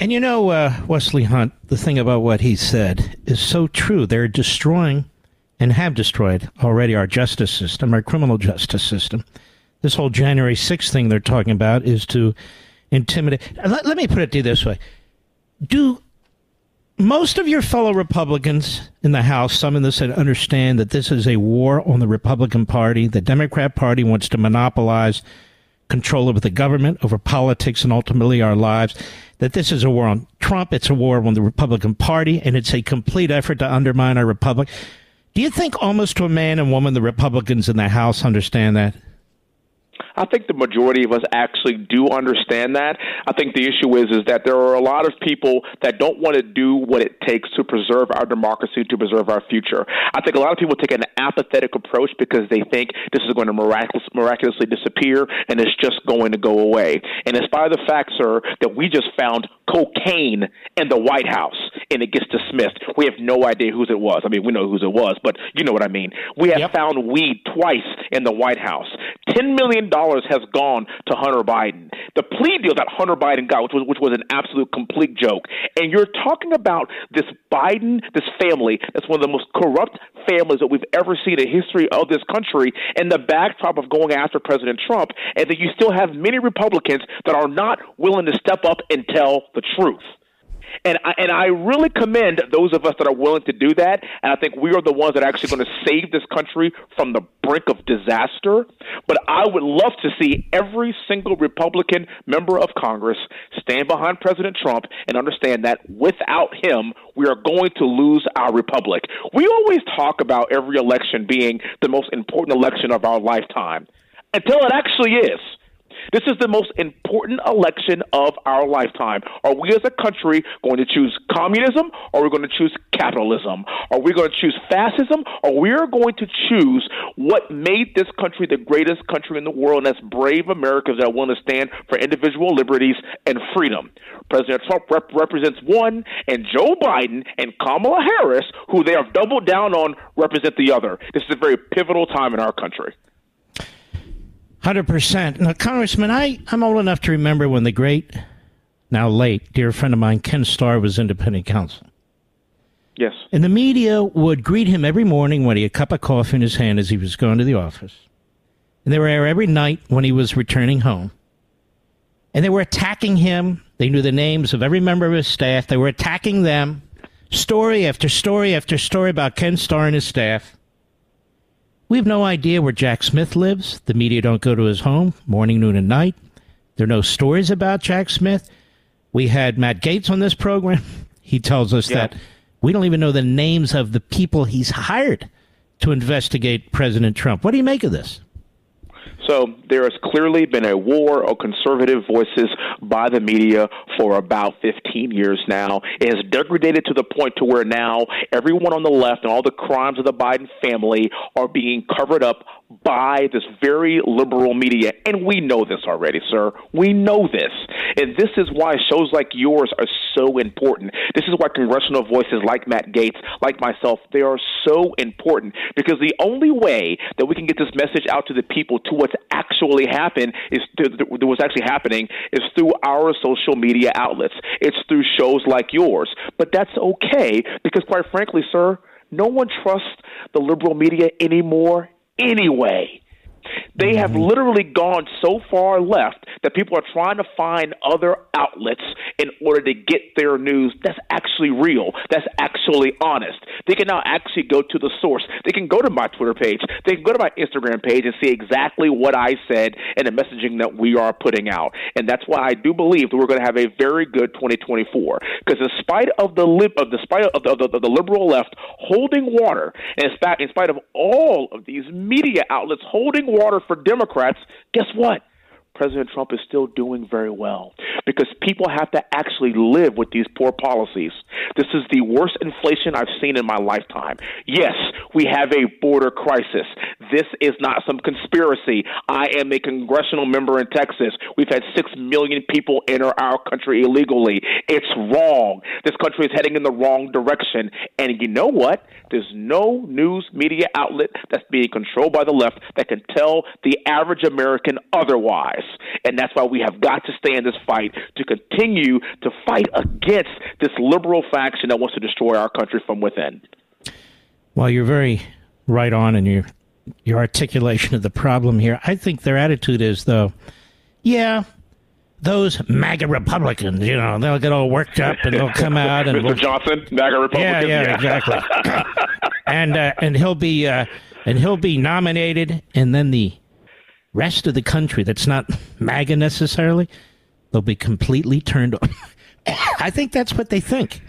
Speaker 1: And you know, uh, Wesley Hunt, the thing about what he said is so true. They're destroying and have destroyed already our justice system, our criminal justice system. This whole January 6th thing they're talking about is to intimidate. Let, let me put it to you this way Do most of your fellow Republicans in the House, some in the Senate, understand that this is a war on the Republican Party? The Democrat Party wants to monopolize control over the government, over politics, and ultimately our lives. That this is a war on Trump, it's a war on the Republican Party, and it's a complete effort to undermine our republic. Do you think almost to a man and woman the Republicans in the House understand that?
Speaker 11: I think the majority of us actually do understand that. I think the issue is is that there are a lot of people that don't want to do what it takes to preserve our democracy, to preserve our future. I think a lot of people take an apathetic approach because they think this is going to miraculous, miraculously disappear and it's just going to go away. And it's by the fact, sir, that we just found cocaine in the White House and it gets dismissed. We have no idea whose it was. I mean, we know whose it was, but you know what I mean. We have found weed twice in the White House. $10 million has gone to Hunter Biden. The plea deal that Hunter Biden got, which was, which was an absolute complete joke. And you're talking about this Biden, this family, that's one of the most corrupt families that we've ever seen in the history of this country, and the backdrop of going after President Trump, and that you still have many Republicans that are not willing to step up and tell the truth. And I, and I really commend those of us that are willing to do that. And I think we are the ones that are actually going to save this country from the brink of disaster. But I would love to see every single Republican member of Congress stand behind President Trump and understand that without him, we are going to lose our republic. We always talk about every election being the most important election of our lifetime until it actually is. This is the most important election of our lifetime. Are we as a country going to choose communism or are we going to choose capitalism? Are we going to choose fascism or we are going to choose what made this country the greatest country in the world and that's brave Americans that want to stand for individual liberties and freedom. President Trump rep- represents one and Joe Biden and Kamala Harris, who they have doubled down on, represent the other. This is a very pivotal time in our country.
Speaker 1: Hundred percent. Now, Congressman, I I'm old enough to remember when the great, now late, dear friend of mine, Ken Starr, was independent counsel.
Speaker 11: Yes.
Speaker 1: And the media would greet him every morning when he had a cup of coffee in his hand as he was going to the office. And they were there every night when he was returning home. And they were attacking him. They knew the names of every member of his staff. They were attacking them. Story after story after story about Ken Starr and his staff. We have no idea where Jack Smith lives. The media don't go to his home morning, noon, and night. There are no stories about Jack Smith. We had Matt Gaetz on this program. He tells us yeah. that we don't even know the names of the people he's hired to investigate President Trump. What do you make of this?
Speaker 11: So there has clearly been a war of conservative voices by the media for about 15 years now. It has degraded to the point to where now everyone on the left and all the crimes of the Biden family are being covered up by this very liberal media. And we know this already, sir. We know this. And this is why shows like yours are so important. This is why congressional voices like Matt Gaetz, like myself, they are so important because the only way that we can get this message out to the people to what's actually happened is what's actually happening is through our social media outlets. It's through shows like yours. But that's okay because quite frankly, sir, no one trusts the liberal media anymore anyway. They have mm-hmm. literally gone so far left that people are trying to find other outlets in order to get their news that's actually real, that's actually honest. They can now actually go to the source. They can go to my Twitter page, they can go to my Instagram page and see exactly what I said and the messaging that we are putting out. And that's why I do believe that we're going to have a very good 2024. Because in spite of the lib, of despite of the, of the, of the liberal left holding water, and in fact, in spite of all of these media outlets holding water for Democrats, guess what? President Trump is still doing very well because people have to actually live with these poor policies. This is the worst inflation I've seen in my lifetime. Yes, we have a border crisis. This is not some conspiracy. I am a congressional member in Texas. We've had 6 million people enter our country illegally. It's wrong. This country is heading in the wrong direction. And you know what? There's no news media outlet that's being controlled by the left that can tell the average American otherwise. And that's why we have got to stay in this fight to continue to fight against this liberal faction that wants to destroy our country from within.
Speaker 1: Well, you're very right on in your your articulation of the problem here. I think their attitude is though, yeah, those MAGA Republicans, you know, they'll get all worked up and they'll come out and
Speaker 11: Mr. We'll, Johnson, MAGA Republicans.
Speaker 1: Yeah, yeah, exactly. and uh, and he'll be uh, and he'll be nominated, and then the rest of the country that's not MAGA necessarily, they'll be completely turned on. I think that's what they think.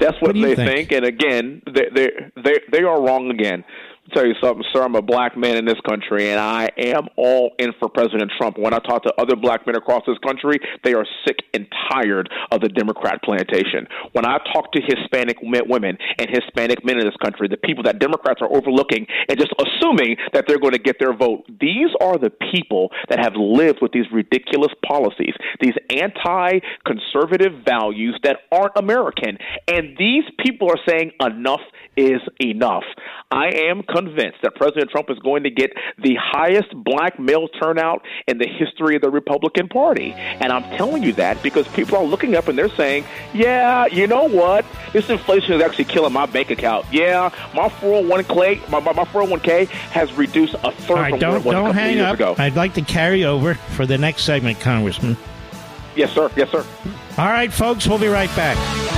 Speaker 11: That's what, what they think? think? and again, they they they they are wrong again tell you something, sir. I'm a black man in this country, and I am all in for President Trump. When I talk to other black men across this country, they are sick and tired of the Democrat plantation. When I talk to Hispanic women and Hispanic men in this country, the people that Democrats are overlooking and just assuming that they're going to get their vote, these are the people that have lived with these ridiculous policies, these anti conservative values that aren't American. And these people are saying enough is enough. I am convinced that President Trump is going to get the highest black male turnout in the history of the Republican Party. And I'm telling you that because people are looking up and they're saying, yeah, you know what? This inflation is actually killing my bank account. Yeah, my 401k, my, my, 401k has reduced a third
Speaker 1: right,
Speaker 11: from
Speaker 1: don't, don't hang up.
Speaker 11: ago.
Speaker 1: I'd like to carry over for the next segment, Congressman.
Speaker 11: Yes, sir. Yes, sir.
Speaker 1: All right, folks, we'll be right back.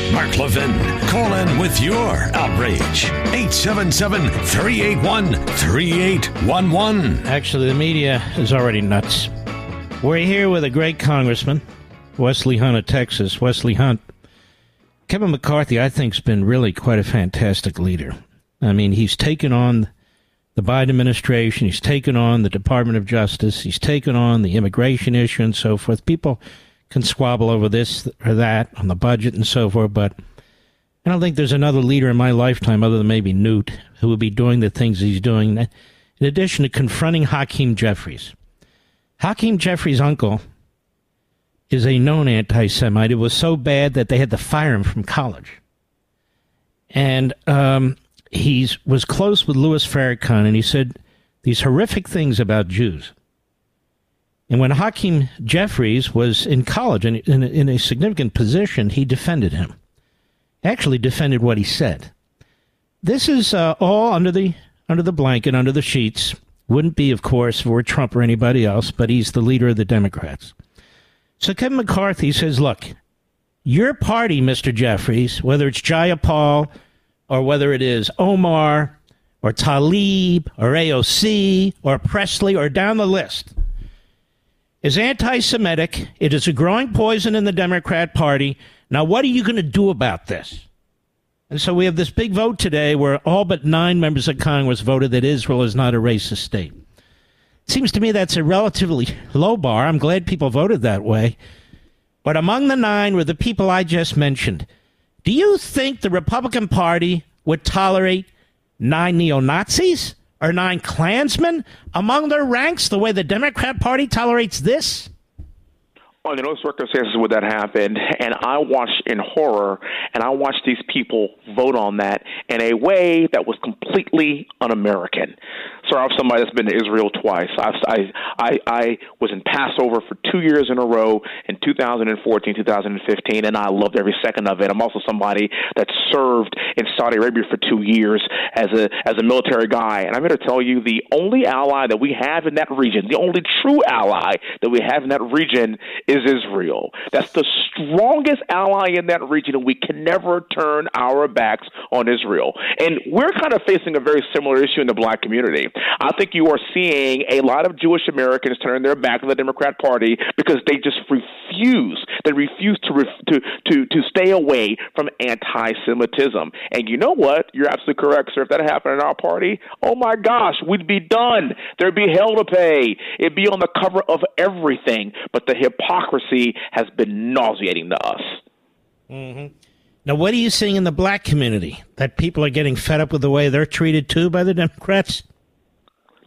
Speaker 3: Mark Levin, call in with your outrage. 877 381 3811.
Speaker 1: Actually, the media is already nuts. We're here with a great congressman, Wesley Hunt of Texas. Wesley Hunt. Kevin McCarthy, I think, has been really quite a fantastic leader. I mean, he's taken on the Biden administration, he's taken on the Department of Justice, he's taken on the immigration issue and so forth. People can squabble over this or that on the budget and so forth, but I don't think there's another leader in my lifetime other than maybe Newt who would be doing the things he's doing. In addition to confronting Hakeem Jeffries. Hakeem Jeffries' uncle is a known anti Semite. It was so bad that they had to fire him from college. And um, he was close with Louis Farrakhan, and he said these horrific things about Jews. And when Hakeem Jeffries was in college and in, in, a significant position, he defended him. Actually, defended what he said. This is uh, all under the under the blanket, under the sheets. Wouldn't be, of course, for Trump or anybody else, but he's the leader of the Democrats. So Kevin McCarthy says, "Look, your party, Mr. Jeffries, whether it's Jayapal or whether it is Omar or Tlaib or AOC or Pressley or down the list." Is anti Semitic. It is a growing poison in the Democrat Party. Now, what are you going to do about this? And so we have this big vote today where all but nine members of Congress voted that Israel is not a racist state. It seems to me that's a relatively low bar. I'm glad people voted that way. But among the nine were the people I just mentioned. Do you think the Republican Party would tolerate nine neo Nazis? Or nine Klansmen among their ranks the way the Democrat Party tolerates this?
Speaker 11: Under no circumstances would that happen. And I watched in horror, and I watched these people vote on that in a way that was completely un American. So I'm somebody that's been to Israel twice. I, I, I, I was in Passover for two years in a row in 2014, 2015, and I loved every second of it. I'm also somebody that served in Saudi Arabia for two years as a as a military guy, and I'm here to tell you the only ally that we have in that region, the only true ally that we have in that region is Israel. That's the strongest ally in that region, and we can never turn our backs on Israel. And we're kind of facing a very similar issue in the black community. I think you are seeing a lot of Jewish Americans turn their back on the Democrat Party because they just refuse. They refuse to ref- to to to stay away from anti-Semitism. And you know what? You're absolutely correct, sir. If that happened in our party, oh my gosh, we'd be done. There'd be hell to pay. It'd be on the cover of everything. But the hypocrisy has been nauseating to us.
Speaker 1: Mm-hmm. Now, what are you seeing in the black community? That people are getting fed up with the way they're treated too by the Democrats?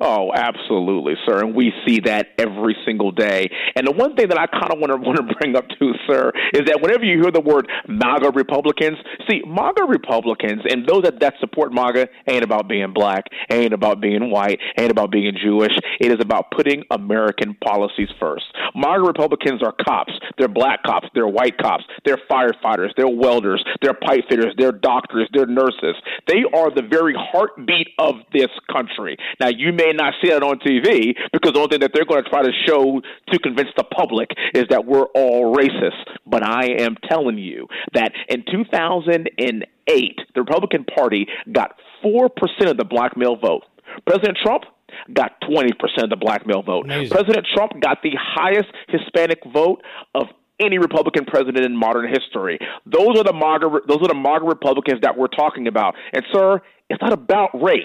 Speaker 11: Oh, absolutely, sir, and we see that every single day. And the one thing that I kind of want to want to bring up too, sir, is that whenever you hear the word MAGA Republicans, see MAGA Republicans and those that that support MAGA ain't about being black, ain't about being white, ain't about being Jewish. It is about putting American policies first. MAGA Republicans are cops. They're black cops. They're white cops. They're firefighters. They're welders. They're pipe fitters. They're doctors. They're nurses. They are the very heartbeat of this country. Now, you may may not see it on TV because the only thing that they're going to try to show to convince the public is that we're all racist. But I am telling you that in 2008, the Republican Party got 4% of the black male vote. President Trump got 20% of the black male vote. Amazing. President Trump got the highest Hispanic vote of any Republican president in modern history. Those are the MAGA, those are the MAGA Republicans that we're talking about. And sir, it's not about race.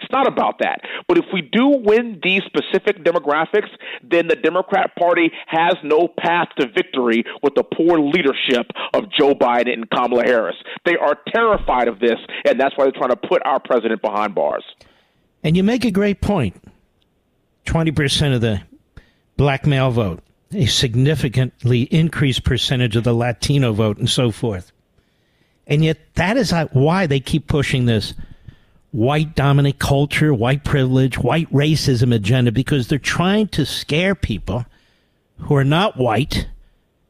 Speaker 11: It's not about that. But if we do win these specific demographics, then the Democrat Party has no path to victory with the poor leadership of Joe Biden and Kamala Harris. They are terrified of this, and that's why they're trying to put our president behind bars.
Speaker 1: And you make a great point. 20% of the black male vote, a significantly increased percentage of the Latino vote, and so forth. And yet, that is why they keep pushing this white dominant culture, white privilege, white racism agenda, because they're trying to scare people who are not white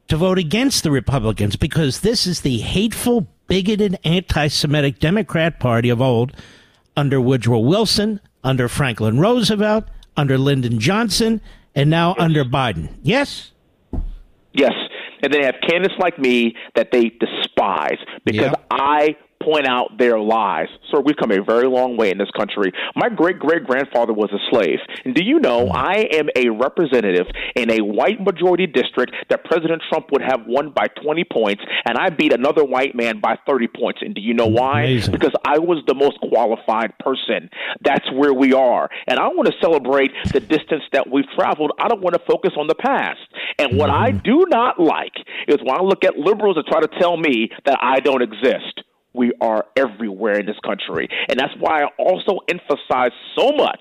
Speaker 1: to vote against the Republicans, because this is the hateful, bigoted, anti Semitic Democrat Party of old under Woodrow Wilson, under Franklin Roosevelt, under Lyndon Johnson, and now yes. under Biden. Yes?
Speaker 11: Yes. And they have candidates like me that they despise because yep. I point out their lies. Sir, we've come a very long way in this country. My great great grandfather was a slave. And do you know I am a representative in a white majority district that President Trump would have won by 20 points, and I beat another white man by 30 points. And do you know why?
Speaker 1: Amazing.
Speaker 11: Because I was the most qualified person. That's where we are. And I want to celebrate the distance that we've traveled. I don't want to focus on the past. And what mm. I do not like is when I look at liberals that try to tell me that I don't exist we are everywhere in this country. And that's why I also emphasize so much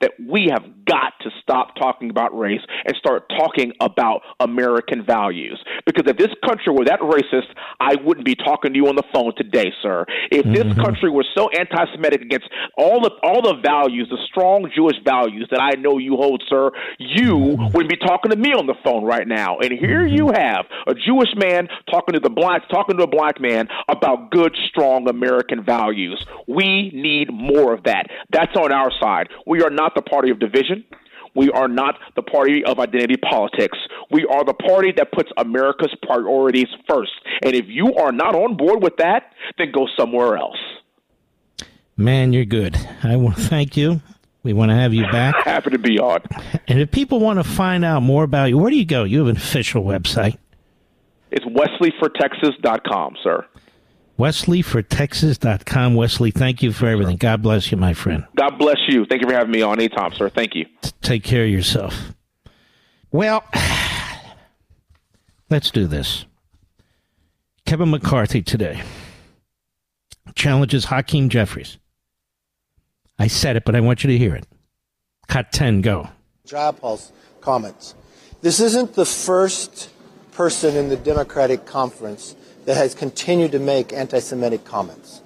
Speaker 11: that we have got to stop talking about race and start talking about American values. Because if this country were that racist, I wouldn't be talking to you on the phone today, sir. If this mm-hmm. country were so anti-Semitic against all the all the values, the strong Jewish values that I know you hold, sir, you mm-hmm. wouldn't be talking to me on the phone right now. And here mm-hmm. you have a Jewish man talking to the black, talking to a black man about good, strong American values. We need more of that. That's on our side. We are not the party of division. We are not the party of identity politics. We are the party that puts America's priorities first. And if you are not on board with that, then go somewhere else.
Speaker 1: Man, you're good. I want to thank you. We want to have you back.
Speaker 11: Happy to be on.
Speaker 1: And if people want to find out more about you, where do you go? You have an official website.
Speaker 11: It's wesleyfortexas.com, sir.
Speaker 1: WesleyForTexas.com. Wesley, thank you for everything. God bless you, my friend.
Speaker 11: God bless you. Thank you for having me on anytime, sir. Thank you.
Speaker 1: Take care of yourself. Well, let's do this. Kevin McCarthy today challenges Hakeem Jeffries. I said it, but I want you to hear it. Cut 10, go.
Speaker 5: Jayapal's comments. This isn't the first person in the Democratic conference that has continued to make anti Semitic comments.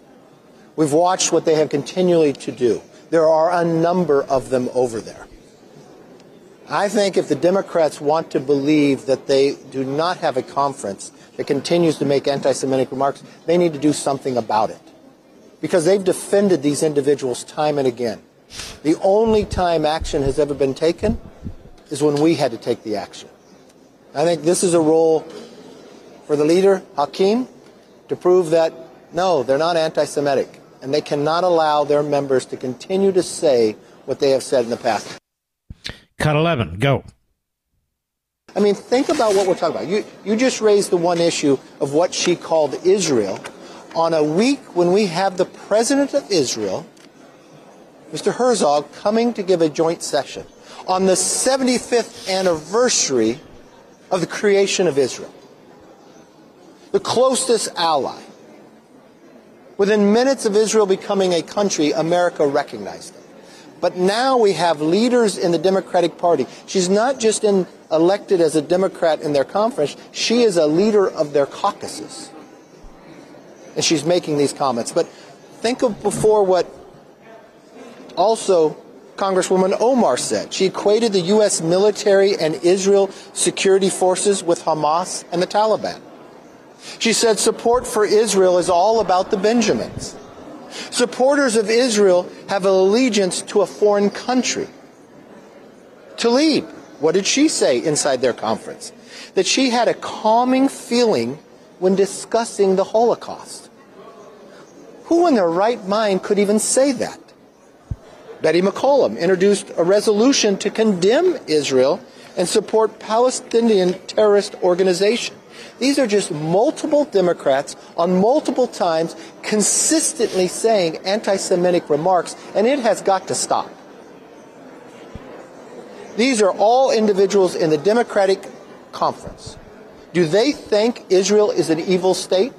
Speaker 5: We've watched what they have continually to do. There are a number of them over there. I think if the Democrats want to believe that they do not have a conference that continues to make anti Semitic remarks, they need to do something about it. Because they've defended these individuals time and again. The only time action has ever been taken is when we had to take the action. I think this is a role for the leader, Hakeem, to prove that no, they're not anti Semitic. And they cannot allow their members to continue to say what they have said in the past.
Speaker 1: Cut 11, go.
Speaker 5: I mean, think about what we're talking about. You, you just raised the one issue of what she called Israel on a week when we have the president of Israel, Mr. Herzog, coming to give a joint session on the 75th anniversary of the creation of Israel the closest ally. Within minutes of Israel becoming a country, America recognized them. But now we have leaders in the Democratic Party. She's not just in, elected as a Democrat in their conference, she is a leader of their caucuses. And she's making these comments. But think of before what also Congresswoman Omar said. She equated the U.S. military and Israel security forces with Hamas and the Taliban. She said support for Israel is all about the Benjamins. Supporters of Israel have an allegiance to a foreign country. Tlaib, what did she say inside their conference? That she had a calming feeling when discussing the Holocaust. Who in their right mind could even say that? Betty McCollum introduced a resolution to condemn Israel and support Palestinian terrorist organization. These are just multiple Democrats on multiple times consistently saying anti Semitic remarks, and it has got to stop. These are all individuals in the Democratic Conference. Do they think Israel is an evil state?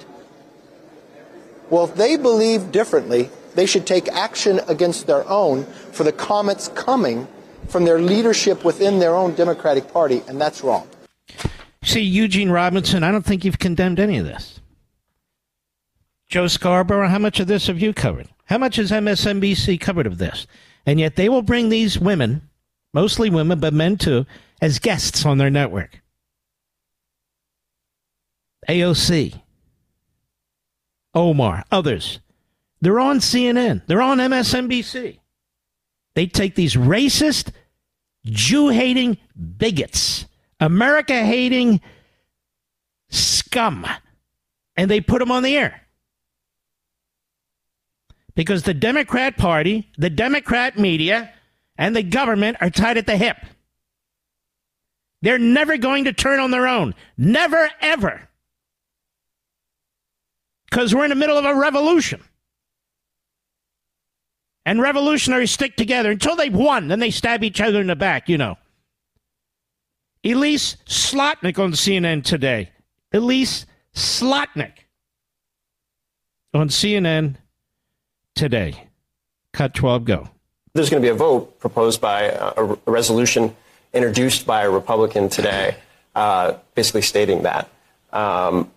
Speaker 5: Well, if they believe differently, they should take action against their own for the comments coming from their leadership within their own Democratic Party, and that's wrong.
Speaker 1: See, Eugene Robinson, I don't think you've condemned any of this. Joe Scarborough, how much of this have you covered? How much has MSNBC covered of this? And yet they will bring these women, mostly women, but men too, as guests on their network. AOC, Omar, others. They're on CNN. They're on MSNBC. They take these racist, Jew hating bigots, America hating scum, and they put them on the air. Because the Democrat Party, the Democrat media, and the government are tied at the hip. They're never going to turn on their own. Never, ever. Because we're in the middle of a revolution and revolutionaries stick together until they've won. Then they stab each other in the back, you know. Elise Slotnick on CNN today. Elise Slotnick on CNN today. Cut 12, go.
Speaker 12: There's going to be a vote proposed by a, a resolution introduced by a Republican today, uh, basically stating that. Um,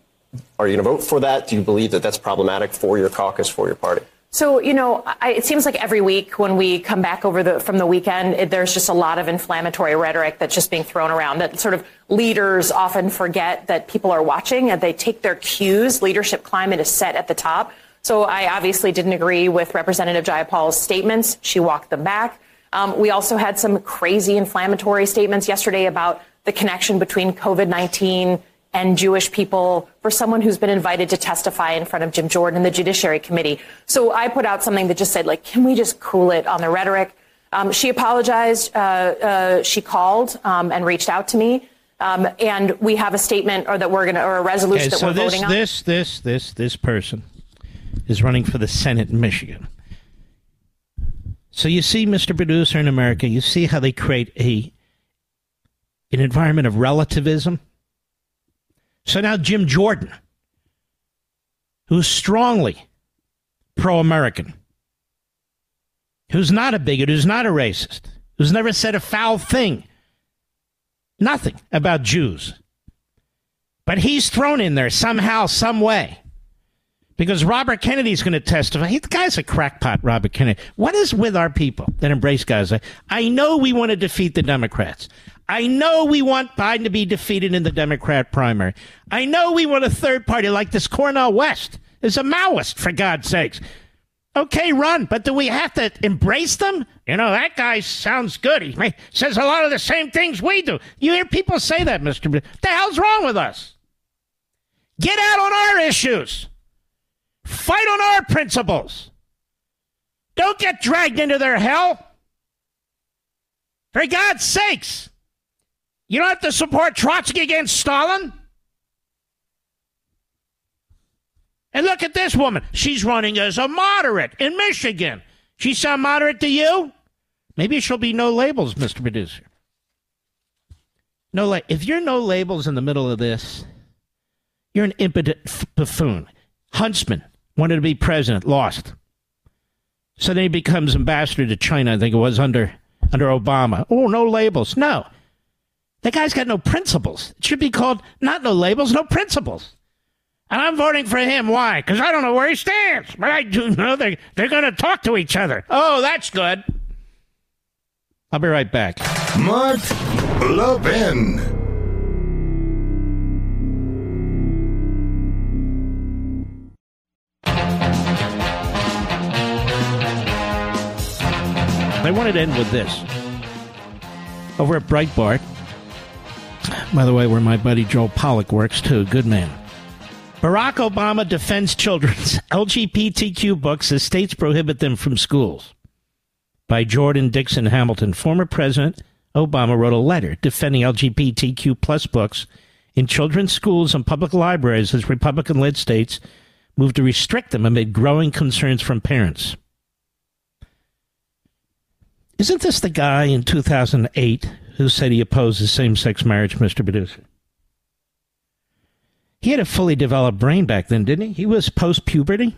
Speaker 12: are you going to vote for that? Do you believe that that's problematic for your caucus, for your party?
Speaker 13: So, you know, I, it seems like every week when we come back over the from the weekend, it, there's just a lot of inflammatory rhetoric that's just being thrown around. That sort of leaders often forget that people are watching and they take their cues. Leadership climate is set at the top. So, I obviously didn't agree with Representative Jayapal's statements. She walked them back. Um, we also had some crazy inflammatory statements yesterday about the connection between COVID 19 and Jewish people for someone who's been invited to testify in front of Jim Jordan in the Judiciary Committee. So I put out something that just said, like, can we just cool it on the rhetoric? Um, she apologized. Uh, uh, she called um, and reached out to me. Um, and we have a statement or that we're going to, or a resolution
Speaker 1: okay,
Speaker 13: that
Speaker 1: so
Speaker 13: we're
Speaker 1: this,
Speaker 13: voting on.
Speaker 1: This, this, this, this person is running for the Senate in Michigan. So you see, Mr. Producer in America, you see how they create a an environment of relativism so now Jim Jordan, who's strongly pro American, who's not a bigot, who's not a racist, who's never said a foul thing, nothing about Jews. But he's thrown in there somehow, some way. Because Robert Kennedy's going to testify. He, the guy's a crackpot, Robert Kennedy. What is with our people that embrace guys? Like? I know we want to defeat the Democrats. I know we want Biden to be defeated in the Democrat primary. I know we want a third party like this Cornel West is a Maoist, for God's sakes. Okay, run, but do we have to embrace them? You know, that guy sounds good. He says a lot of the same things we do. You hear people say that, Mr. What the hell's wrong with us? Get out on our issues. Fight on our principles. Don't get dragged into their hell. For God's sakes. You don't have to support Trotsky against Stalin. And look at this woman. She's running as a moderate in Michigan. She sound moderate to you? Maybe she'll be no labels, Mr. Producer. No, la- if you're no labels in the middle of this, you're an impotent f- buffoon. Huntsman wanted to be president, lost. So then he becomes ambassador to China. I think it was under under Obama. Oh, no labels. No, that guy's got no principles. It should be called not no labels, no principles. And I'm voting for him. Why? Because I don't know where he stands. But I do know they, they're going to talk to each other. Oh, that's good. I'll be right back.
Speaker 2: Mark Levin.
Speaker 1: I wanted to end with this. Over at Breitbart, by the way, where my buddy Joel Pollak works too, good man. Barack Obama defends children's LGBTQ books as states prohibit them from schools. By Jordan Dixon Hamilton, former President Obama wrote a letter defending LGBTQ plus books in children's schools and public libraries as Republican led states moved to restrict them amid growing concerns from parents. Isn't this the guy in 2008 who said he opposes same sex marriage, Mr. Producer? He had a fully developed brain back then, didn't he? He was post puberty.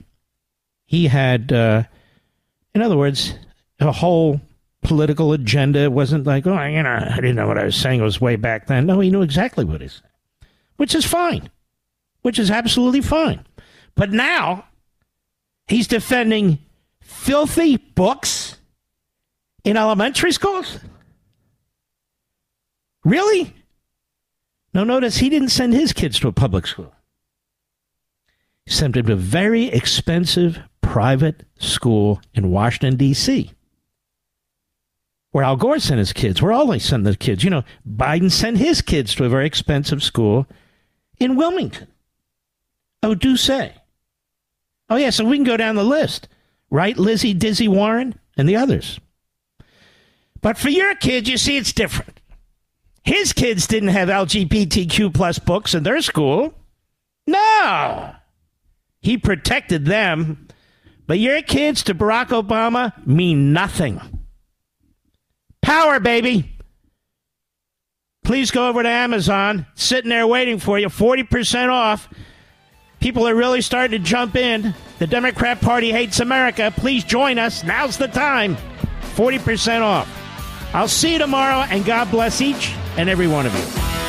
Speaker 1: He had, uh, in other words, a whole political agenda. It wasn't like, oh, you know, I didn't know what I was saying. It was way back then. No, he knew exactly what he said, which is fine, which is absolutely fine. But now he's defending filthy books in elementary schools? Really? Now, notice he didn't send his kids to a public school. He sent them to a very expensive private school in Washington, D.C., where Al Gore sent his kids, where all they send their kids. You know, Biden sent his kids to a very expensive school in Wilmington. Oh, do say. Oh, yeah, so we can go down the list, right? Lizzie, Dizzy Warren, and the others. But for your kids, you see, it's different. His kids didn't have LGBTQ plus books in their school. No. He protected them. But your kids to Barack Obama mean nothing. Power, baby. Please go over to Amazon, sitting there waiting for you, 40% off. People are really starting to jump in. The Democrat Party hates America. Please join us. Now's the time. 40% off. I'll see you tomorrow, and God bless each and every one of you.